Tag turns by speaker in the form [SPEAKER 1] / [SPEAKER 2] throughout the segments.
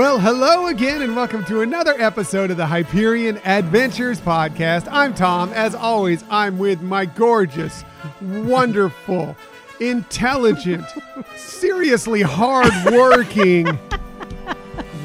[SPEAKER 1] Well, hello again, and welcome to another episode of the Hyperion Adventures Podcast. I'm Tom. As always, I'm with my gorgeous, wonderful, intelligent, seriously hardworking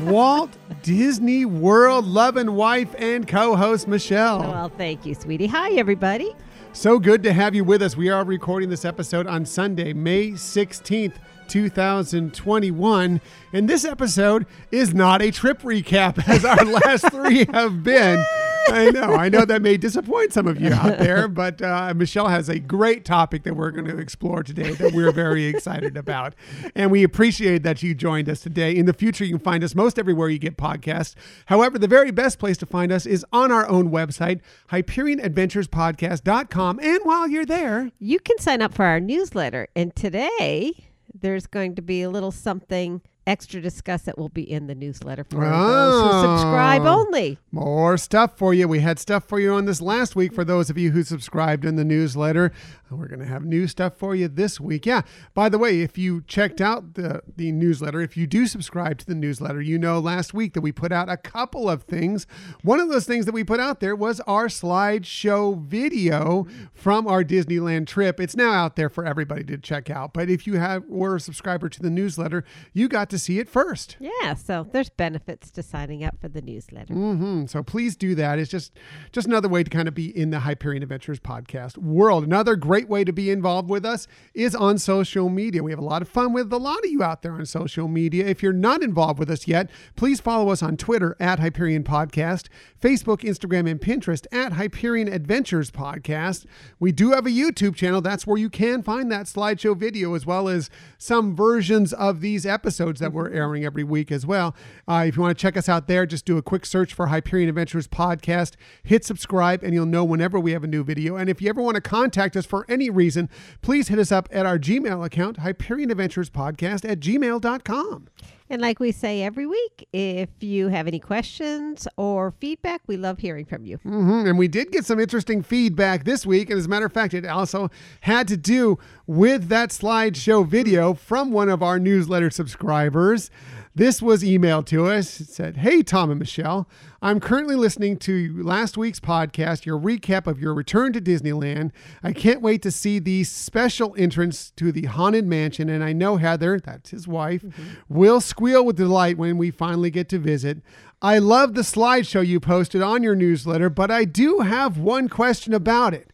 [SPEAKER 1] Walt Disney World loving wife and co host, Michelle.
[SPEAKER 2] Well, thank you, sweetie. Hi, everybody.
[SPEAKER 1] So good to have you with us. We are recording this episode on Sunday, May 16th. 2021. And this episode is not a trip recap as our last three have been. I know. I know that may disappoint some of you out there, but uh, Michelle has a great topic that we're going to explore today that we're very excited about. And we appreciate that you joined us today. In the future, you can find us most everywhere you get podcasts. However, the very best place to find us is on our own website, HyperionAdventurespodcast.com. And while you're there,
[SPEAKER 2] You can sign up for our newsletter. And today, there's going to be a little something extra discuss that will be in the newsletter for those who subscribe
[SPEAKER 1] Oh.
[SPEAKER 2] only.
[SPEAKER 1] More stuff for you. We had stuff for you on this last week for those of you who subscribed in the newsletter. We're going to have new stuff for you this week. Yeah. By the way, if you checked out the, the newsletter, if you do subscribe to the newsletter, you know last week that we put out a couple of things. One of those things that we put out there was our slideshow video from our Disneyland trip. It's now out there for everybody to check out. But if you have were a subscriber to the newsletter, you got to see it first.
[SPEAKER 2] Yeah, so there's benefits to signing up for the newsletter.
[SPEAKER 1] hmm So please do that. It's just just another way to kind of be in the Hyperion Adventures podcast world. Another great way to be involved with us is on social media. We have a lot of fun with a lot of you out there on social media. If you're not involved with us yet, please follow us on Twitter at Hyperion Podcast, Facebook, Instagram, and Pinterest at Hyperion Adventures Podcast. We do have a YouTube channel. That's where you can find that slideshow video as well as some versions of these episodes that we're airing every week as well. Uh, if you want to check us out there, just do a quick search for Hyperion Adventures Podcast, hit subscribe, and you'll know whenever we have a new video. And if you ever want to contact us for any reason, please hit us up at our Gmail account, Hyperion Adventures Podcast at gmail.com.
[SPEAKER 2] And like we say every week, if you have any questions or feedback, we love hearing from you.
[SPEAKER 1] hmm And we did get some interesting feedback this week. And as a matter of fact, it also had to do with that slideshow video from one of our newsletter subscribers. This was emailed to us. It said, Hey, Tom and Michelle, I'm currently listening to last week's podcast, your recap of your return to Disneyland. I can't wait to see the special entrance to the Haunted Mansion. And I know Heather, that's his wife, mm-hmm. will squeal with delight when we finally get to visit. I love the slideshow you posted on your newsletter, but I do have one question about it.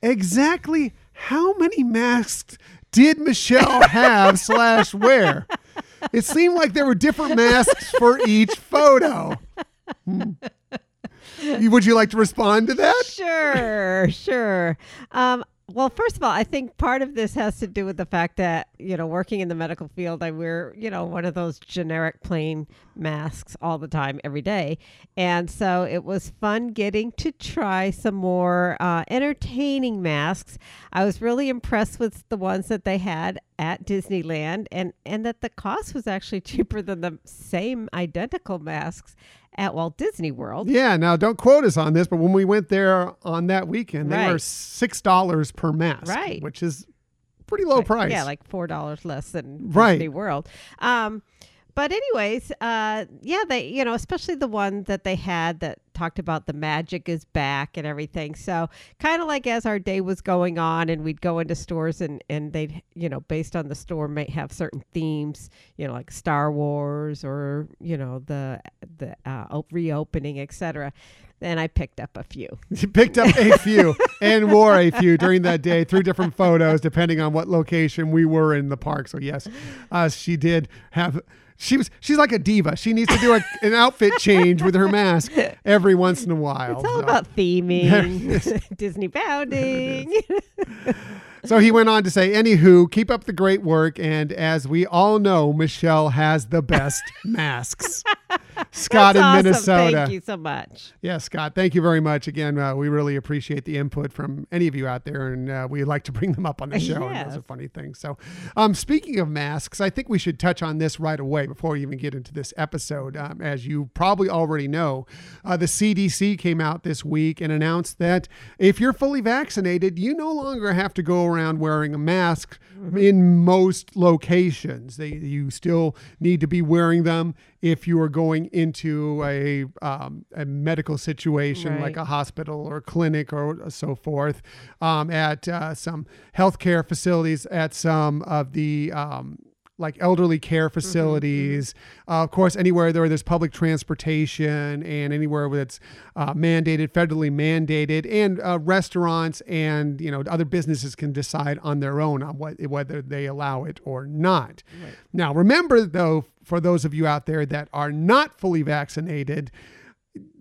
[SPEAKER 1] Exactly how many masks did Michelle have slash wear? It seemed like there were different masks for each photo. Hmm. Would you like to respond to that?
[SPEAKER 2] Sure, sure. Um, well, first of all, I think part of this has to do with the fact that, you know, working in the medical field, I wear, you know, one of those generic plain masks all the time, every day. And so it was fun getting to try some more uh, entertaining masks. I was really impressed with the ones that they had at Disneyland and, and that the cost was actually cheaper than the same identical masks at Walt Disney World.
[SPEAKER 1] Yeah, now don't quote us on this, but when we went there on that weekend, they were $6 per mask,
[SPEAKER 2] Right.
[SPEAKER 1] which is pretty low
[SPEAKER 2] Like,
[SPEAKER 1] price.
[SPEAKER 2] Yeah, like four dollars less than
[SPEAKER 1] Right.
[SPEAKER 2] Disney World. Um, but anyways, uh, yeah, they you know especially the one that they had that talked about the magic is back and everything. So kind of like as our day was going on, and we'd go into stores and and they'd you know based on the store may have certain themes, you know like Star Wars or you know the the uh, op- reopening, etc. Then I picked up a few.
[SPEAKER 1] She picked up a few and wore a few during that day through different photos, depending on what location we were in the park. So yes, uh, she did have. She was. She's like a diva. She needs to do a, an outfit change with her mask every once in a while.
[SPEAKER 2] It's all
[SPEAKER 1] so.
[SPEAKER 2] about theming, Disney bounding.
[SPEAKER 1] So he went on to say, "Anywho, keep up the great work, and as we all know, Michelle has the best masks." Scott
[SPEAKER 2] That's
[SPEAKER 1] in
[SPEAKER 2] awesome.
[SPEAKER 1] Minnesota.
[SPEAKER 2] Thank you so much.
[SPEAKER 1] Yeah, Scott, thank you very much. Again, uh, we really appreciate the input from any of you out there, and uh, we like to bring them up on the show. And those
[SPEAKER 2] Yes.
[SPEAKER 1] are funny things. So, um, speaking of masks, I think we should touch on this right away before we even get into this episode. Um, as you probably already know, uh, the CDC came out this week and announced that if you're fully vaccinated, you no longer have to go around wearing a mask in most locations. They, you still need to be wearing them if you are going into a, um, a medical situation like a hospital or clinic or so forth, um, at uh, some healthcare facilities, at some of the um, like elderly care facilities, uh, of course, anywhere there there's public transportation and anywhere that's uh, mandated, federally mandated, and uh, restaurants and you know other businesses can decide on their own on what whether they allow it or not. Now, remember though, for those of you out there that are not fully vaccinated,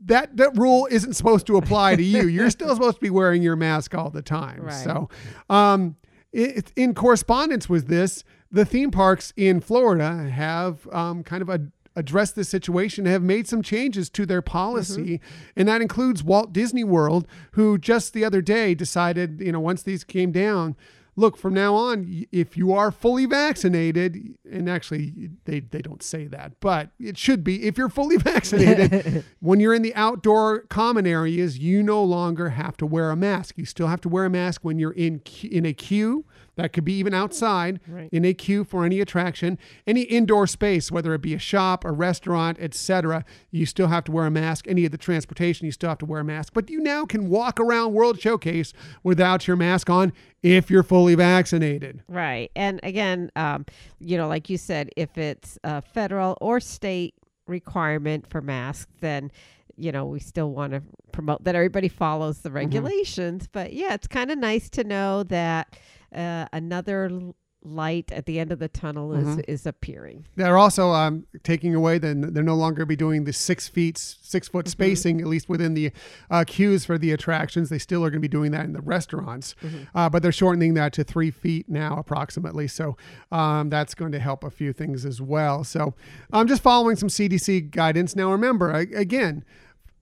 [SPEAKER 1] that that rule isn't supposed to apply to you. You're still supposed to be wearing your mask all the time.
[SPEAKER 2] Right.
[SPEAKER 1] So, um, it, in correspondence with this, the theme parks in Florida have um, kind of a, addressed this situation, have made some changes to their policy, and that includes Walt Disney World, who just the other day decided, you know, once these came down. Look, from now on, if you are fully vaccinated, and actually they, they don't say that, but it should be, if you're fully vaccinated, when you're in the outdoor common areas, you no longer have to wear a mask. You still have to wear a mask when you're in in a queue. That could be even outside
[SPEAKER 2] Right.
[SPEAKER 1] in a queue for any attraction, any indoor space, whether it be a shop, a restaurant, etc. You still have to wear a mask. Any of the transportation, you still have to wear a mask. But you now can walk around World Showcase without your mask on if you're fully vaccinated.
[SPEAKER 2] Right. And again, um, you know, like you said, if it's a federal or state requirement for masks, then you know we still want to promote that everybody follows the regulations. But yeah, it's kind of nice to know that uh, another light at the end of the tunnel is is appearing.
[SPEAKER 1] They're also um, taking away. Then they're no longer be doing the six feet, six foot spacing, at least within the uh, queues for the attractions. They still are going to be doing that in the restaurants, uh, but they're shortening that to three feet now, approximately. So um, that's going to help a few things as well. So I'm just following some CDC guidance. Now, remember, I, again.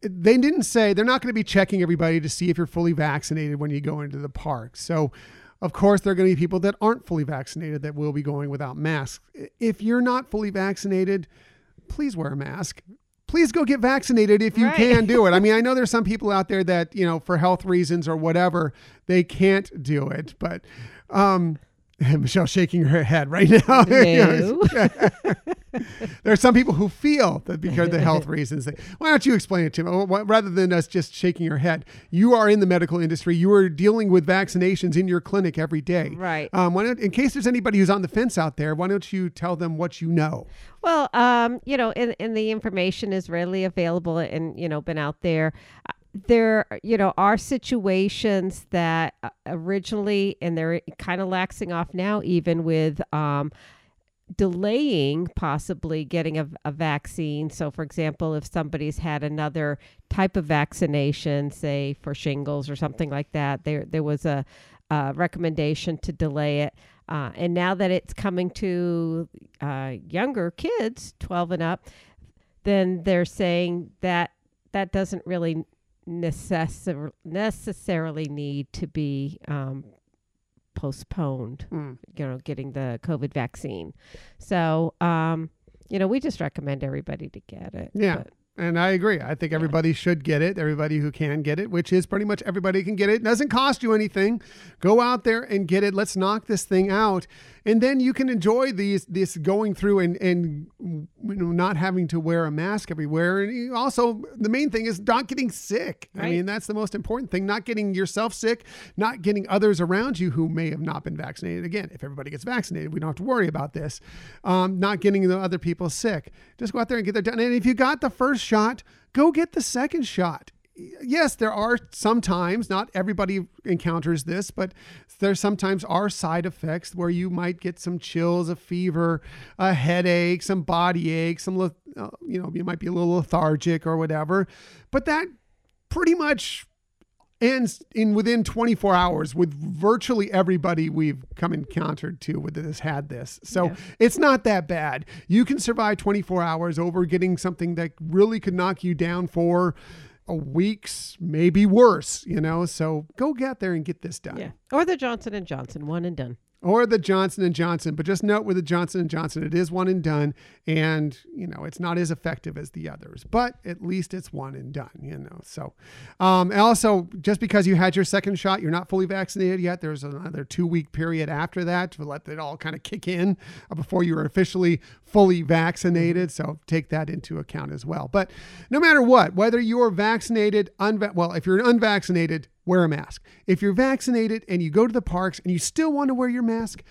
[SPEAKER 1] They didn't say they're not going to be checking everybody to see if you're fully vaccinated when you go into the park. So, of course, there are going to be people that aren't fully vaccinated that will be going without masks. If you're not fully vaccinated, please wear a mask. Please go get vaccinated if you
[SPEAKER 2] Right.
[SPEAKER 1] can do it. I mean, I know there's some people out there that, you know, for health reasons or whatever, they can't do it. But um, Michelle's shaking her head right now.
[SPEAKER 2] No.
[SPEAKER 1] there are some people who feel that because of the health reasons. They, why don't you explain it to me? Rather than us just shaking your head, you are in the medical industry. You are dealing with vaccinations in your clinic every day.
[SPEAKER 2] Right.
[SPEAKER 1] Um, why don't, in case there's anybody who's on the fence out there, why don't you tell them what you know?
[SPEAKER 2] Well, um, you know, and, and the information is readily available and, you know, been out there. There, you know, are situations that uh, originally, and they're kind of laxing off now, even with um, delaying possibly getting a, a vaccine. So, for example, if somebody's had another type of vaccination, say for shingles or something like that, there there was a, a recommendation to delay it. Uh, and now that it's coming to uh, younger kids, 12 and up, then they're saying that that doesn't really necessar- necessarily need to be um, postponed
[SPEAKER 1] Mm.
[SPEAKER 2] you know, getting the COVID vaccine. So, um, you know, we just recommend everybody to get it.
[SPEAKER 1] Yeah.
[SPEAKER 2] but-
[SPEAKER 1] And I agree. I think everybody should get it. Everybody who can get it, which is pretty much everybody can get it. It doesn't cost you anything. Go out there and get it. Let's knock this thing out. And then you can enjoy these this going through and and you know not having to wear a mask everywhere. And also the main thing is not getting sick. I mean, that's the most important thing. Not getting yourself sick, not getting others around you who may have not been vaccinated. Again, if everybody gets vaccinated, we don't have to worry about this. Um, not getting the other people sick. Just go out there and get that done. And if you got the first shot, go get the second shot. Yes, there are sometimes, not everybody encounters this, but there sometimes are side effects where you might get some chills, a fever, a headache, some body ache, some, uh, you know, you might be a little lethargic or whatever. But that pretty much ends in within 24 hours with virtually everybody we've come encountered to with this had this. So
[SPEAKER 2] Yeah.
[SPEAKER 1] it's not that bad. You can survive 24 hours over getting something that really could knock you down for a weeks, maybe worse, you know. So go get there and get this done.
[SPEAKER 2] Yeah. Or the Johnson and Johnson, one and done.
[SPEAKER 1] Or the Johnson and Johnson, but just note with the Johnson and Johnson, it is one and done, and you know it's not as effective as the others, but at least it's one and done. You know, so um, also just because you had your second shot, you're not fully vaccinated yet. There's another two week period after that to let it all kind of kick in uh, before you are officially fully vaccinated. So take that into account as well. But no matter what, whether you are vaccinated, unva- well, if you're unvaccinated, wear a mask. If you're vaccinated and you go to the parks and you still want to wear your mask,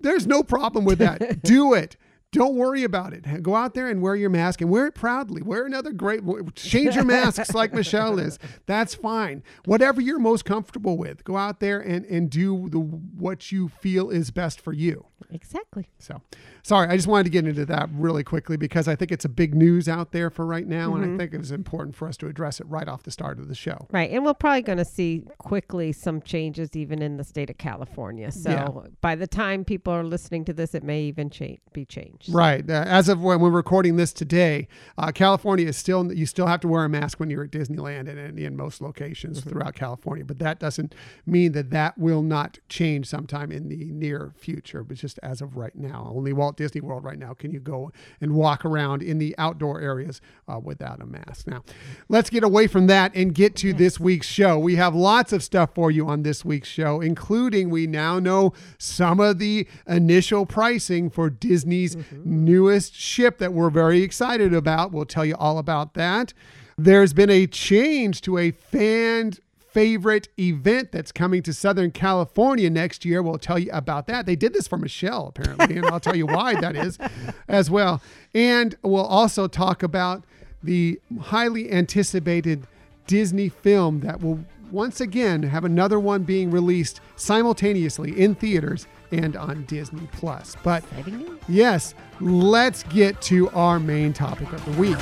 [SPEAKER 1] there's no problem with that. Do it. Don't worry about it. Go out there and wear your mask and wear it proudly. Wear another great, change your masks like Michelle is. That's fine. Whatever you're most comfortable with, go out there and, and do the what you feel is best for you.
[SPEAKER 2] Exactly.
[SPEAKER 1] So, sorry, I just wanted to get into that really quickly because I think it's a big news out there for right now, and I mm-hmm. think it was important for us to address it right off the start of the show.
[SPEAKER 2] Right. And we're probably going to see quickly some changes even in the state of California. So
[SPEAKER 1] Yeah.
[SPEAKER 2] by the time people are listening to this, it may even cha- be changed.
[SPEAKER 1] Right. Uh, as of when we're recording this today, uh, California is still you still have to wear a mask when you're at Disneyland and in, in most locations throughout California. But that doesn't mean that that will not change sometime in the near future. But just as of right now, only Walt Disney World right now can you go and walk around in the outdoor areas uh, without a mask. Now, let's get away from that and get to this week's show. We have lots of stuff for you on this week's show, including we now know some of the initial pricing for Disney's Mm-hmm. newest ship that we're very excited about. We'll tell you all about that. There's been a change to a fan favorite event that's coming to Southern California next year. We'll tell you about that. They did this for Michelle, apparently, and I'll tell you why that is as well. And we'll also talk about the highly anticipated Disney film that will once again have another one being released simultaneously in theaters and on Disney Plus. But yes, let's get to our main topic of the week.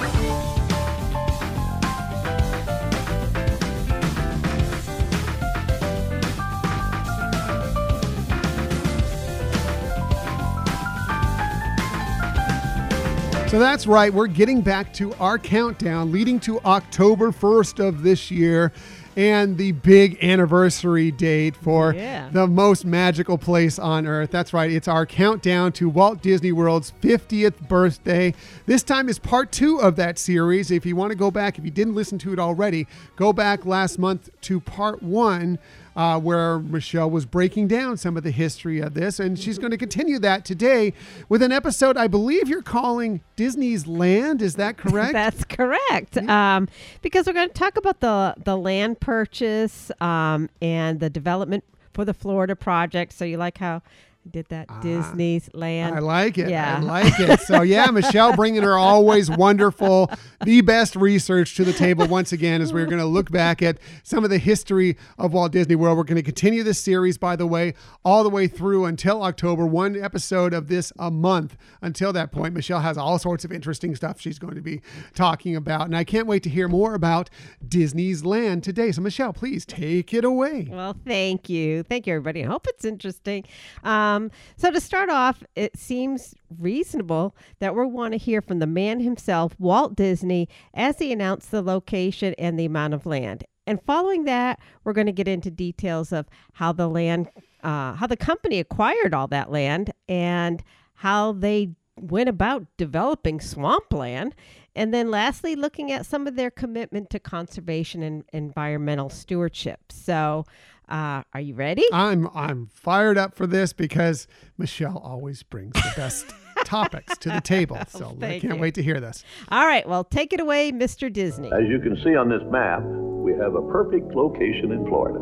[SPEAKER 1] So that's right. We're getting back to our countdown leading to October 1st of this year and the big anniversary date for
[SPEAKER 2] Yeah.
[SPEAKER 1] the most magical place on earth. That's right. It's our countdown to Walt Disney World's 50th birthday. This time is part two of that series. If you want to go back, if you didn't listen to it already, go back last month to part one. Uh, where Michelle was breaking down some of the history of this, and she's going to continue that today with an episode I believe you're calling Disney's Land. Is that correct?
[SPEAKER 2] That's correct. Um, because we're going to talk about the the land purchase um, and the development for the Florida project. So you like how did that Disney's land?
[SPEAKER 1] I like it.
[SPEAKER 2] Yeah.
[SPEAKER 1] I like it. So yeah, Michelle bringing her always wonderful, the best research to the table once again as we're going to look back at some of the history of Walt Disney World. We're going to continue this series, by the way, all the way through until October. One episode of this a month until that point. Michelle has all sorts of interesting stuff she's going to be talking about, and I can't wait to hear more about Disney's Land today. So Michelle, please take it away.
[SPEAKER 2] Well, thank you. Thank you, everybody. I hope it's interesting. Um, so, to start off, it seems reasonable that we want to hear from the man himself, Walt Disney, as he announced the location and the amount of land. And following that, we're going to get into details of how the land, uh, how the company acquired all that land, and how they went about developing swampland. And then lastly, looking at some of their commitment to conservation and environmental stewardship. So, uh, are you ready?
[SPEAKER 1] I'm I'm fired up for this because Michelle always brings the best topics to the table. So I can't
[SPEAKER 2] you.
[SPEAKER 1] wait to hear this.
[SPEAKER 2] All right, well, take it away, Mr. Disney.
[SPEAKER 3] As you can see on this map, we have a perfect location in Florida,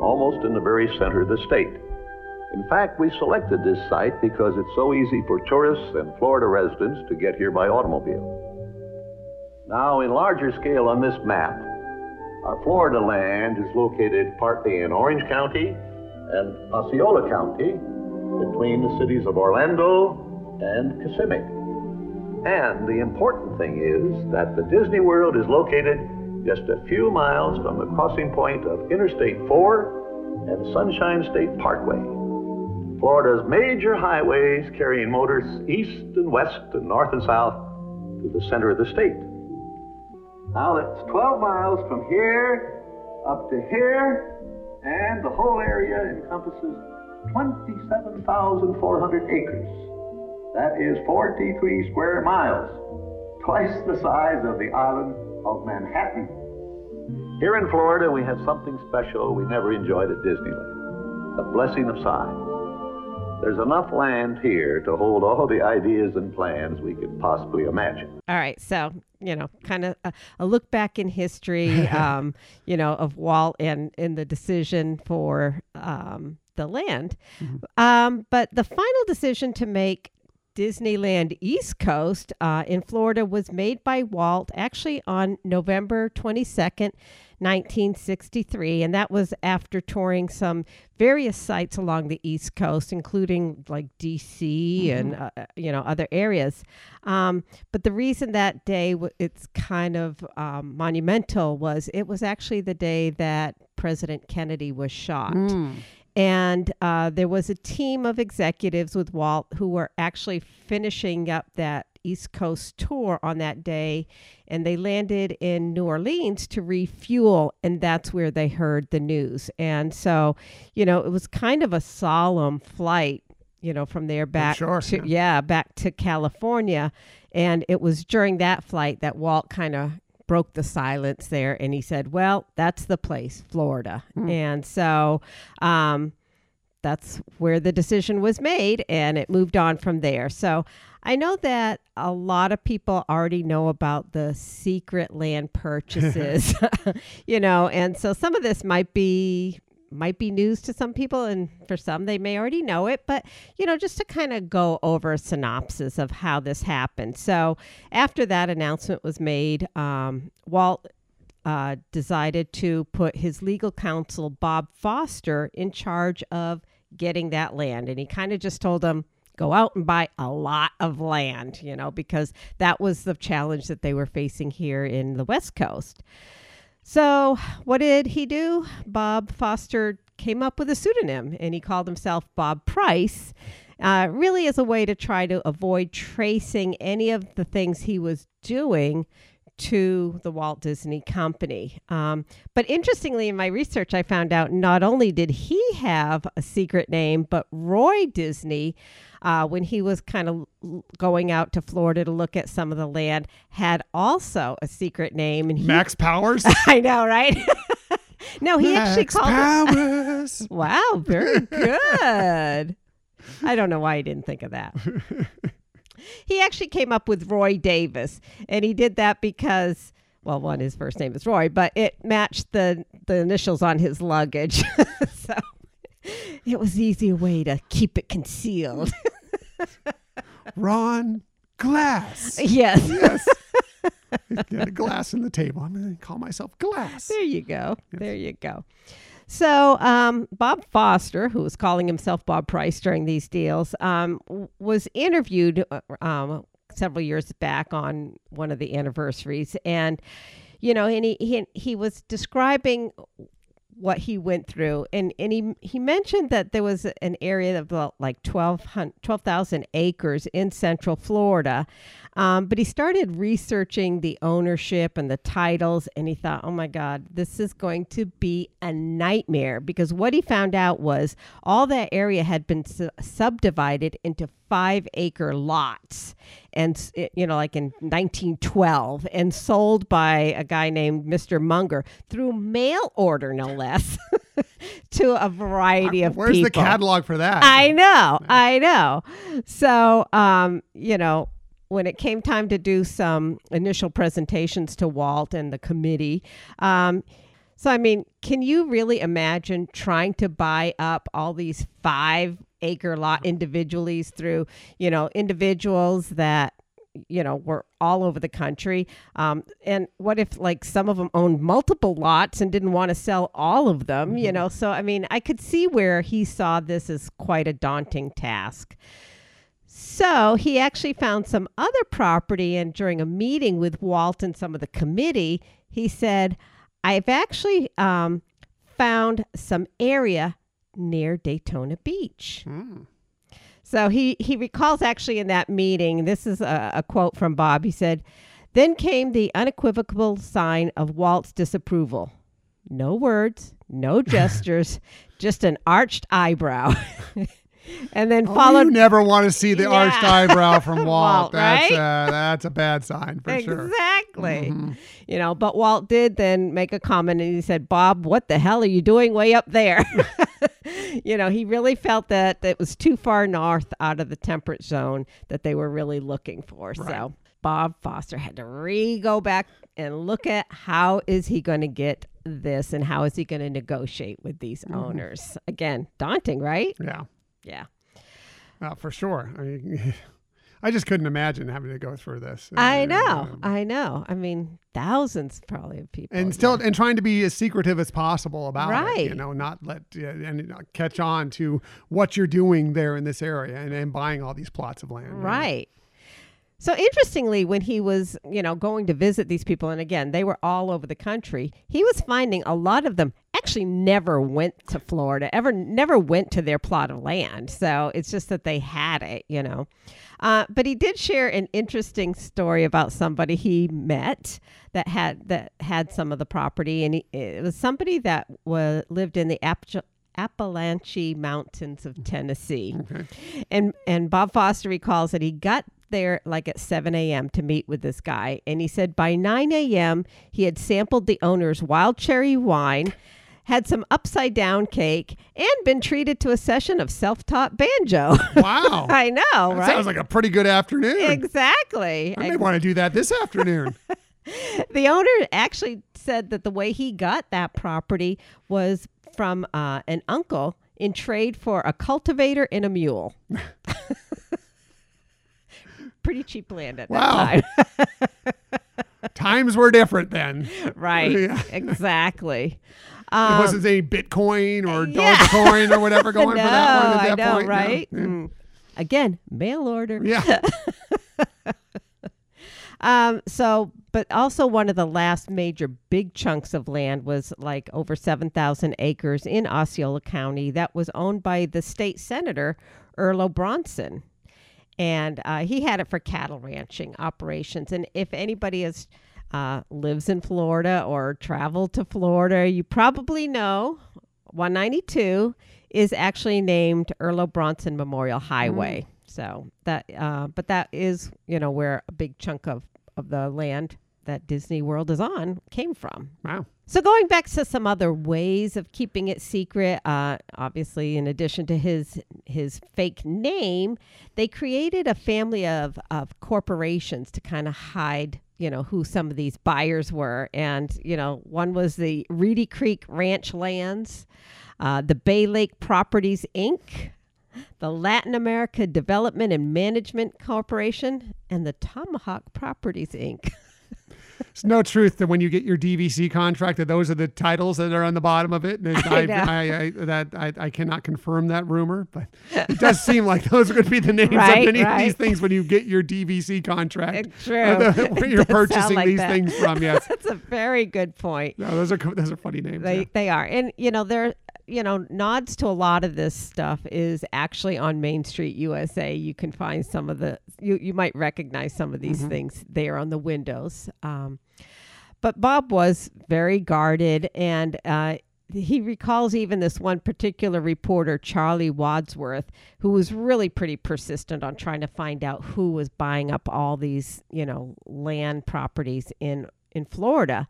[SPEAKER 3] almost in the very center of the state. In fact, we selected this site because it's so easy for tourists and Florida residents to get here by automobile. Now, in larger scale on this map, our Florida land is located partly in Orange County and Osceola County, between the cities of Orlando and Kissimmee. And the important thing is that the Disney World is located just a few miles from the crossing point of Interstate 4 and Sunshine State Parkway. Florida's major highways carrying motors east and west and north and south to the center of the state. Now that's 12 miles from here up to here, and the whole area encompasses 27,400 acres. That is 43 square miles, twice the size of the island of Manhattan. Here in Florida, we have something special we never enjoyed at Disneyland the blessing of size. There's enough land here to hold all the ideas and plans we could possibly imagine.
[SPEAKER 2] All right, so you know, kind of a, a, look back in history, um, you know, of Walt and in the decision for um, the land. Mm-hmm. Um, but the final decision to make Disneyland East Coast uh, in Florida was made by Walt actually on November 22nd, 1963. And that was after touring some various sites along the East Coast, including like DC mm-hmm. and, uh, you know, other areas. Um, but the reason that day w- it's kind of um, monumental was it was actually the day that President Kennedy was shot. Mm. And uh, there was a team of executives with Walt who were actually finishing up that East Coast tour on that day. And they landed in New Orleans to refuel. And that's where they heard the news. And so, you know, it was kind of a solemn flight, you know, from there back
[SPEAKER 1] sure,
[SPEAKER 2] to,
[SPEAKER 1] yeah.
[SPEAKER 2] yeah, back to California. And it was during that flight that Walt kind of broke the silence there and he said, Well, that's the place, Florida. Mm. And so um, that's where the decision was made and it moved on from there. So I know that a lot of people already know about the secret land purchases, you know, and so some of this might be might be news to some people and for some they may already know it but you know just to kind of go over a synopsis of how this happened. So after that announcement was made um, walt uh, decided to put his legal counsel bob foster in charge of getting that land. And he kind of just told him go out and buy a lot of land you know because that was the challenge that they were facing here in the west coast so, what did he do? Bob Foster came up with a pseudonym and he called himself Bob Price, uh, really as a way to try to avoid tracing any of the things he was doing to the Walt Disney Company. Um, but interestingly, in my research, I found out not only did he have a secret name, but Roy Disney, uh, when he was kind of going out to Florida to look at some of the land, had also a secret name. And he,
[SPEAKER 1] Max Powers.
[SPEAKER 2] I know, right? no, he
[SPEAKER 1] Max
[SPEAKER 2] actually called
[SPEAKER 1] Powers.
[SPEAKER 2] it. wow, very good. I don't know why I didn't think of that. He actually came up with Roy Davis, and he did that because, well, one his first name is Roy, but it matched the the initials on his luggage, so it was easy way to keep it concealed.
[SPEAKER 1] Ron Glass.
[SPEAKER 2] Yes.
[SPEAKER 1] Yes. Get a glass in the table. I'm going to call myself Glass.
[SPEAKER 2] There you go. Yes. There you go. So um, Bob Foster, who was calling himself Bob Price during these deals, um, was interviewed uh, um, several years back on one of the anniversaries, and you know, and he he, he was describing what he went through. And and he he mentioned that there was an area of about like 12,000 12, acres in central Florida. Um, but he started researching the ownership and the titles, and he thought, oh my God, this is going to be a nightmare. Because what he found out was all that area had been su- subdivided into five acre lots and you know like in 1912 and sold by a guy named mr munger through mail order no less to a variety of
[SPEAKER 1] where's
[SPEAKER 2] people.
[SPEAKER 1] the catalog for that?
[SPEAKER 2] I know i know. So um you know when it came time to do some initial presentations to Walt and the committee, um, so I mean, can you really imagine trying to buy up all these five acre lot individually through, you know, individuals that you know were all over the country. Um, and what if like some of them owned multiple lots and didn't want to sell all of them mm-hmm. you know? So i mean i could see where he saw this as quite a daunting task. So he actually found some other property, and during a meeting with Walt and some of the committee, he said, I've actually um, found some area near Daytona Beach.
[SPEAKER 1] Hmm.
[SPEAKER 2] So he, he recalls actually in that meeting, this is a, a quote from Bob. He said, Then came the unequivocal sign of Walt's disapproval. No words, no gestures, just an arched eyebrow. and then
[SPEAKER 1] Oh,
[SPEAKER 2] followed
[SPEAKER 1] you never want to see the
[SPEAKER 2] Yeah.
[SPEAKER 1] arched eyebrow from Walt.
[SPEAKER 2] Walt,
[SPEAKER 1] that's
[SPEAKER 2] right?
[SPEAKER 1] uh, that's a bad sign for sure.
[SPEAKER 2] Exactly.
[SPEAKER 1] Mhm.
[SPEAKER 2] You know, but Walt did then make a comment and he said, Bob, what the hell are you doing way up there? You know, he really felt that it was too far north out of the temperate zone that they were really looking for. So Bob Foster had to re go back and look at how is he going to get this and how is he going to negotiate with these owners. Again, daunting, right?
[SPEAKER 1] Yeah,
[SPEAKER 2] Yeah.
[SPEAKER 1] uh, for sure. I mean, I just couldn't imagine having to go through this.
[SPEAKER 2] I know.
[SPEAKER 1] um,
[SPEAKER 2] I know. I mean, thousands probably of people.
[SPEAKER 1] and
[SPEAKER 2] yeah.
[SPEAKER 1] still and trying to be as secretive as possible about it you know not let uh, and catch on to what you're doing there in this area and, and buying all these plots of land you know.
[SPEAKER 2] Right. So interestingly, when he was, you know, going to visit these people, and again, they were all over the country, he was finding a lot of them actually never went to Florida, ever never went to their plot of land. So it's just that they had it, you know. Uh, but he did share an interesting story about somebody he met that had that had some of the property, and he, it was somebody that was lived in the Appalachian. Appalachian Mountains of Tennessee. And and Bob Foster recalls that he got there like at 7 a.m. to meet with this guy. And he said by 9 a.m., he had sampled the owner's wild cherry wine, had some upside down cake, and been treated to a session of self taught banjo.
[SPEAKER 1] wow
[SPEAKER 2] I know,
[SPEAKER 1] that
[SPEAKER 2] right?
[SPEAKER 1] sounds like a pretty good afternoon
[SPEAKER 2] exactly.
[SPEAKER 1] i may want to do that this afternoon
[SPEAKER 2] the owner actually said that the way he got that property was from uh, an uncle in trade for a cultivator and a mule. Pretty cheap land at
[SPEAKER 1] Wow.
[SPEAKER 2] that time.
[SPEAKER 1] times were different then
[SPEAKER 2] right.
[SPEAKER 1] Yeah.
[SPEAKER 2] Exactly.
[SPEAKER 1] There
[SPEAKER 2] Um,
[SPEAKER 1] wasn't any Bitcoin or
[SPEAKER 2] yeah.
[SPEAKER 1] Dogecoin or whatever going
[SPEAKER 2] no,
[SPEAKER 1] for that one at that
[SPEAKER 2] know,
[SPEAKER 1] point. No.
[SPEAKER 2] right? Mm. Again, mail order.
[SPEAKER 1] Yeah.
[SPEAKER 2] Um, so, but also one of the last major big chunks of land was like over 7,000 acres in Osceola County that was owned by the state senator, Irlo Bronson. And uh, he had it for cattle ranching operations. And if anybody is, uh, lives in Florida or traveled to Florida, you probably know 192 is actually named Irlo Bronson Memorial Highway. So that, uh, but that is, you know, where a big chunk of, of the land that Disney World is on came from.
[SPEAKER 1] Wow.
[SPEAKER 2] So going back to some other ways of keeping it secret, uh, obviously, in addition to his his fake name, they created a family of of corporations to kind of hide, you know, who some of these buyers were, and you know, one was the Reedy Creek Ranch Lands, uh, the Bay Lake Properties Inc. The Latin America Development and Management Corporation and the Tomahawk Properties Inc.
[SPEAKER 1] It's no truth that when you get your DVC contract, that those are the titles that are on the bottom of it. And
[SPEAKER 2] I
[SPEAKER 1] I. I, that I, I cannot confirm that rumor, but it does seem like those are going to be the names
[SPEAKER 2] Right,
[SPEAKER 1] of many of these things when you get your DVC contract.
[SPEAKER 2] True.
[SPEAKER 1] Or the- where you're purchasing
[SPEAKER 2] like
[SPEAKER 1] these
[SPEAKER 2] that.
[SPEAKER 1] things from. Yes,
[SPEAKER 2] That's a very good point.
[SPEAKER 1] no, those are those are funny names.
[SPEAKER 2] They
[SPEAKER 1] yeah.
[SPEAKER 2] they are, and you know they're you know nods to a lot of this stuff is actually on Main Street USA. You can find some of the you you might recognize some of these things there on the windows. Um, but Bob was very guarded, and uh, he recalls even this one particular reporter, Charlie Wadsworth, who was really pretty persistent on trying to find out who was buying up all these, you know, land properties in in Florida.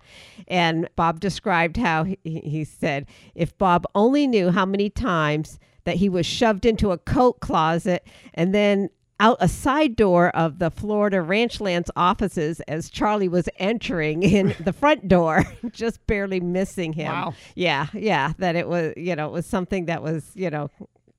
[SPEAKER 2] And Bob described how he, he said, if Bob only knew how many times that he was shoved into a coat closet and then out a side door of the Florida Ranchlands offices as Charlie was entering in the front door, just barely missing him.
[SPEAKER 1] Wow.
[SPEAKER 2] Yeah, yeah, that it was, you know, it was something that was, you know,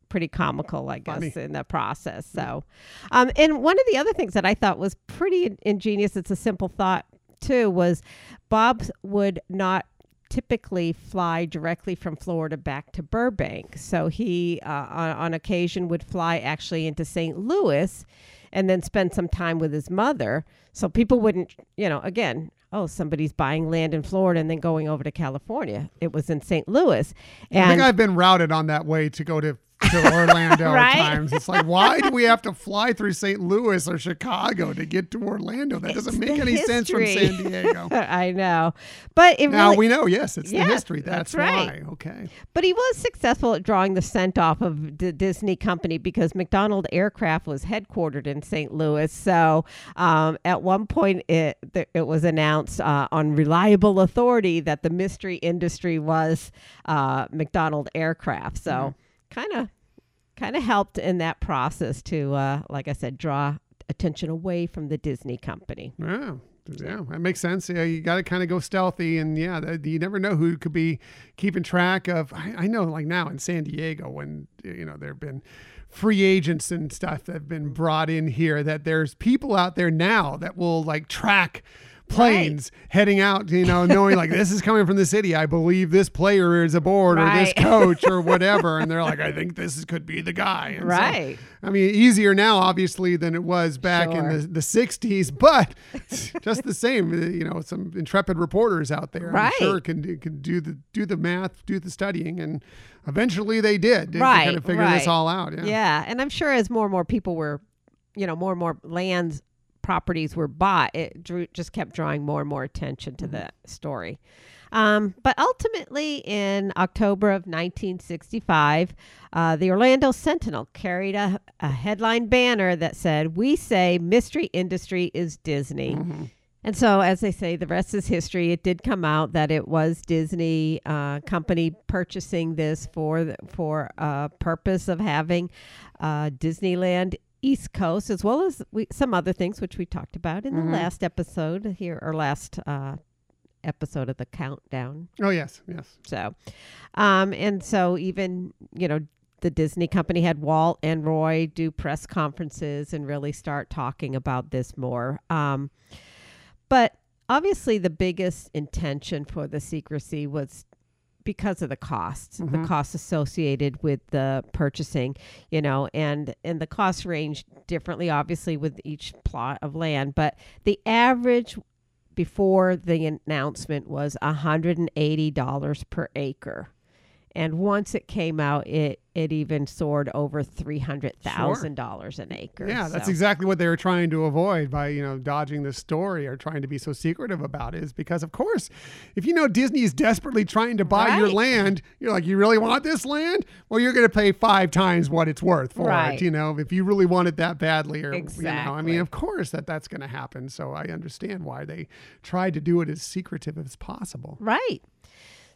[SPEAKER 2] pretty comical, I guess,
[SPEAKER 1] Funny.
[SPEAKER 2] in the process. So, um, and one of the other things that I thought was pretty ingenious, it's a simple thought too, was Bob would not typically fly directly from Florida back to Burbank. So he, uh, on, on occasion, would fly actually into St. Louis and then spend some time with his mother. So people wouldn't, you know, again, oh, somebody's buying land in Florida and then going over to California. It was in St. Louis.
[SPEAKER 1] I think I've been routed on that way to go to, to Orlando
[SPEAKER 2] Right?
[SPEAKER 1] at times. It's like, why do we have to fly through St. Louis or Chicago to get to Orlando? That doesn't make any sense from. San Diego.
[SPEAKER 2] I know. But
[SPEAKER 1] now
[SPEAKER 2] really,
[SPEAKER 1] we know, yes, it's
[SPEAKER 2] Yeah,
[SPEAKER 1] the history. That's,
[SPEAKER 2] that's right.
[SPEAKER 1] why. Okay.
[SPEAKER 2] But he was successful at drawing the scent off of the Disney company because McDonnell Aircraft was headquartered in St. Louis. So um, at one point, it it was announced uh, on reliable authority that the mystery industry was uh, McDonnell Aircraft. So kind of kind of helped in that process to, uh, like I said, draw attention away from the Disney company.
[SPEAKER 1] Yeah. Yeah, that makes sense. Yeah, you got to kind of go stealthy, and yeah, you never know who could be keeping track of. I, I know, like now in San Diego, when you know there have been free agents and stuff that have been brought in here, that there's people out there now that will like track planes heading out, you know, knowing like this is coming from the city. I believe this player is aboard or this coach or whatever, and they're like, I think this is, could be the guy. And so,
[SPEAKER 2] Right.
[SPEAKER 1] I mean, easier now, obviously, than it was back
[SPEAKER 2] Sure.
[SPEAKER 1] in the, the 60s, but just the same, uh, you know, some intrepid reporters out there,
[SPEAKER 2] Right.
[SPEAKER 1] I'm sure can, do- can do the do the math, do the studying, and eventually they did. to
[SPEAKER 2] Right,
[SPEAKER 1] kind of figure this all out. Yeah.
[SPEAKER 2] Yeah, and I'm sure as more and more people were, you know, more and more lands properties were bought, it drew, just kept drawing more and more attention to the story. Um, but ultimately, in October of 1965, uh, the Orlando Sentinel carried a, a headline banner that said, "We say mystery industry is Disney." And so, as they say, the rest is history. It did come out that it was Disney uh, company purchasing this for the, for a purpose of having uh, Disneyland East Coast, as well as we, some other things which we talked about in
[SPEAKER 1] Mhm.
[SPEAKER 2] the last episode here, or last uh, episode of the countdown.
[SPEAKER 1] Oh, yes. Yes.
[SPEAKER 2] So, um, and so even you know the Disney company had Walt and Roy do press conferences and really start talking about this more. Um, but obviously, the biggest intention for the secrecy was because of the costs, the
[SPEAKER 1] Mhm.
[SPEAKER 2] costs associated with the purchasing, you know, and and the costs range differently, obviously, with each plot of land. But the average before the announcement was $180 per acre. And once it came out, it it even soared over three hundred thousand dollars an acre.
[SPEAKER 1] Yeah, that's exactly what they were trying to avoid by, you know, dodging the story or trying to be so secretive about it is because of course, if you know Disney is desperately trying to buy your land, you're like, you really want this land? Well, you're going to pay five times what it's worth for
[SPEAKER 2] Right.
[SPEAKER 1] it, you know, if you really want it that badly or, you know, I mean, of course that that's going to happen. So I understand why they tried to do it as secretive as possible.
[SPEAKER 2] Right.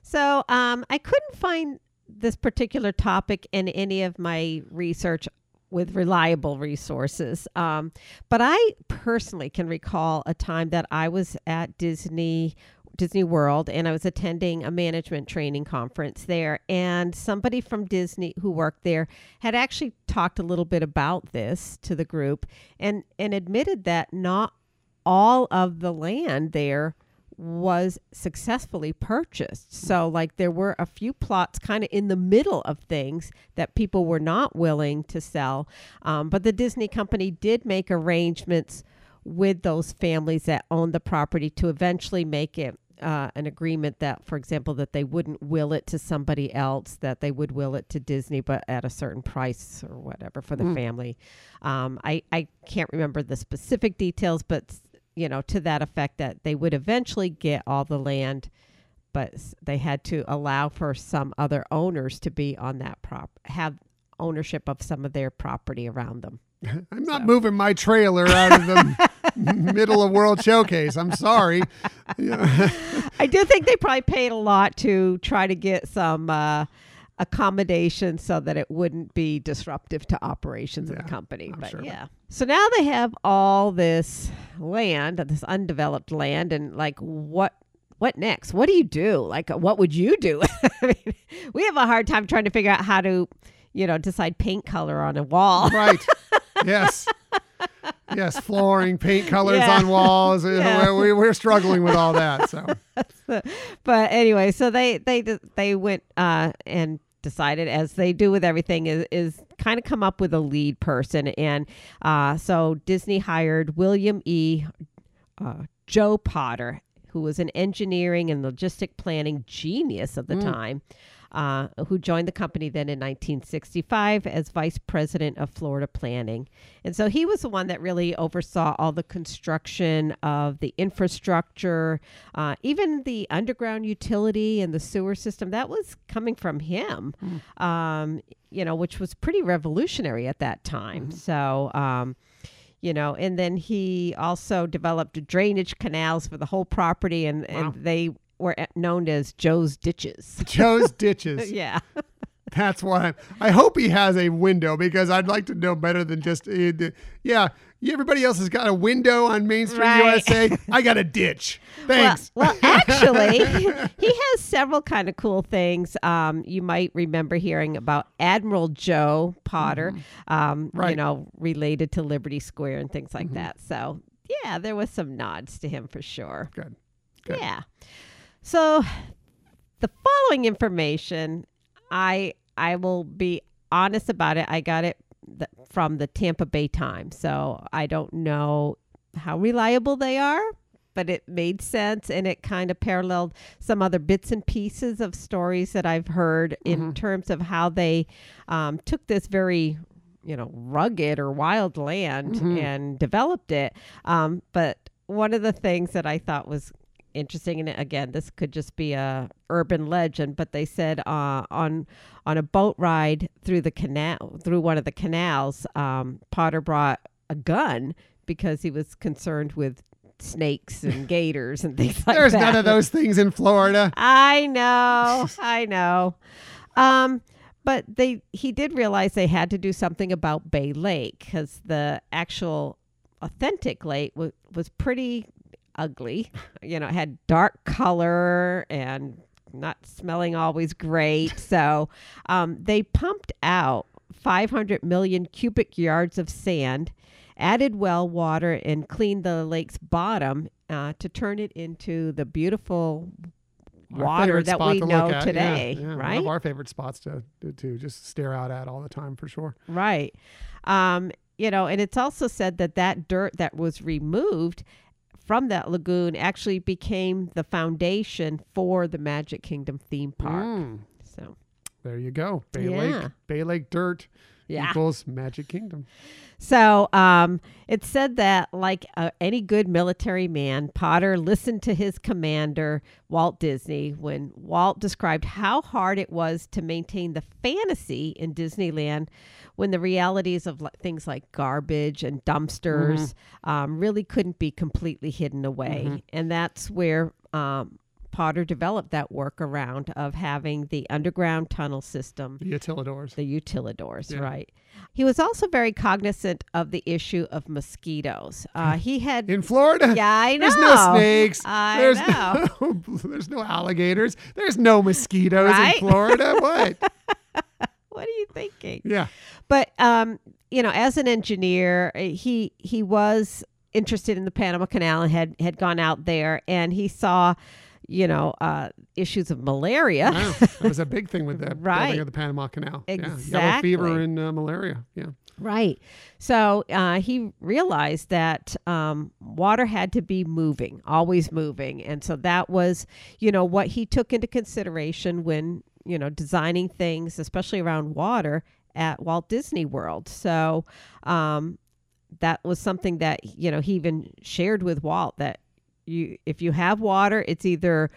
[SPEAKER 2] So um, I couldn't find this particular topic in any of my research with reliable resources. Um, but I personally can recall a time that I was at Disney. Disney World, and I was attending a management training conference there. And somebody from Disney who worked there had actually talked a little bit about this to the group and, and admitted that not all of the land there was successfully purchased. So, like, there were a few plots kind of in the middle of things that people were not willing to sell. Um, but the Disney company did make arrangements with those families that owned the property to eventually make it. Uh, an agreement that, for example, that they wouldn't will it to somebody else, that they would will it to Disney, but at a certain price or whatever for the
[SPEAKER 1] Mm.
[SPEAKER 2] family. Um, I I can't remember the specific details, but you know, to that effect that they would eventually get all the land, but they had to allow for some other owners to be on that prop, have ownership of some of their property around them.
[SPEAKER 1] I'm not
[SPEAKER 2] So.
[SPEAKER 1] moving my trailer out of the middle of World Showcase. I'm sorry.
[SPEAKER 2] I do think they probably paid a lot to try to get some uh, accommodation so that it wouldn't be disruptive to operations of the company.
[SPEAKER 1] I'm
[SPEAKER 2] but
[SPEAKER 1] sure.
[SPEAKER 2] yeah. So now they have all this land, this undeveloped land, and like what what next? What do you do? Like what would you do? I mean, we have a hard time trying to figure out how to, you know, decide paint color on a wall.
[SPEAKER 1] right. Yes. Yes, flooring, paint colors
[SPEAKER 2] Yeah.
[SPEAKER 1] on walls.
[SPEAKER 2] Yeah.
[SPEAKER 1] We're, we're struggling with all that. So,
[SPEAKER 2] but anyway, so they they they went uh, and decided, as they do with everything, is, is kind of come up with a lead person, and uh, so Disney hired William E. Uh, Joe Potter, who was an engineering and logistic planning genius of the time. Uh, who joined the company then in 1965 as vice president of Florida planning. And so he was the one that really oversaw all the construction of the infrastructure, uh, even the underground utility and the sewer system. That was coming from him, um, you know, which was pretty revolutionary at that time. So, um, you know, and then he also developed drainage canals for the whole property, and, and they were known as Joe's ditches.
[SPEAKER 1] Joe's ditches.
[SPEAKER 2] yeah.
[SPEAKER 1] That's why I'm, I hope he has a window because I'd like to know better than just uh, yeah. Everybody else has got a window on Main Street
[SPEAKER 2] Right.
[SPEAKER 1] USA. I got a ditch. Thanks.
[SPEAKER 2] Well, well, actually, he has several kind of cool things. Um, you might remember hearing about Admiral Joe Potter, um, you know, related to Liberty Square and things like that. So, yeah, there was some nods to him for sure.
[SPEAKER 1] Good. Good.
[SPEAKER 2] Yeah. So, the following information, I I will be honest about it. I got it th- from the Tampa Bay Times, so I don't know how reliable they are, but it made sense and it kind of paralleled some other bits and pieces of stories that I've heard in terms of how they um, took this very you know rugged or wild land and developed it. Um, but one of the things that i thought was interesting and again this could just be a urban legend but they said uh, on on a boat ride through the canal through one of the canals um, potter brought a gun because he was concerned with snakes and gators and things like
[SPEAKER 1] There's
[SPEAKER 2] that
[SPEAKER 1] none of those things in Florida.
[SPEAKER 2] I know, I know. Um, but they he did realize they had to do something about Bay Lake because the actual authentic lake was was pretty ugly. You know, it had dark color and not smelling always great. So um, they pumped out 500 million cubic yards of sand, added well water, and cleaned the lake's bottom uh, to turn it into the beautiful water that we
[SPEAKER 1] to
[SPEAKER 2] know
[SPEAKER 1] look at. Yeah,
[SPEAKER 2] today,
[SPEAKER 1] One
[SPEAKER 2] right?
[SPEAKER 1] of our favorite spots to, to to just stare out at all the time for sure.
[SPEAKER 2] Right. Um, you know, and it's also said that that dirt that was removed from that lagoon actually became the foundation for the Magic Kingdom theme park.
[SPEAKER 1] Mm,
[SPEAKER 2] So,
[SPEAKER 1] there you go. Bay
[SPEAKER 2] Yeah.
[SPEAKER 1] Lake. Bay Lake dirt
[SPEAKER 2] yeah.
[SPEAKER 1] equals Magic Kingdom.
[SPEAKER 2] So, um, it said that, like uh, any good military man, Potter listened to his commander, Walt Disney, when Walt described how hard it was to maintain the fantasy in Disneyland when the realities of like, things like garbage and dumpsters um, really couldn't be completely hidden away. And that's where um, Potter developed that workaround of having the underground tunnel system
[SPEAKER 1] The utilidors.
[SPEAKER 2] the utilidors,
[SPEAKER 1] Yeah.
[SPEAKER 2] right? He was also very cognizant of the issue of mosquitoes. Uh, he had,
[SPEAKER 1] In Florida,
[SPEAKER 2] yeah, I know.
[SPEAKER 1] there's no snakes.
[SPEAKER 2] I
[SPEAKER 1] there's
[SPEAKER 2] know.
[SPEAKER 1] No, there's no alligators. There's no mosquitoes
[SPEAKER 2] Right?
[SPEAKER 1] in Florida. what?
[SPEAKER 2] What are you thinking?
[SPEAKER 1] Yeah.
[SPEAKER 2] But um, you know, as an engineer, uh, he he was interested in the Panama Canal and had had gone out there, and he saw, you know, uh, issues of malaria.
[SPEAKER 1] Wow. That was a big thing with the
[SPEAKER 2] Right.
[SPEAKER 1] building of the Panama Canal. Yeah. Yellow fever and uh, malaria. Yeah.
[SPEAKER 2] Right. So uh, he realized that um, water had to be moving, always moving. And so that was, you know, what he took into consideration when, you know, designing things, especially around water at Walt Disney World. So um, that was something that, you know, he even shared with Walt that you, if you have water, it's either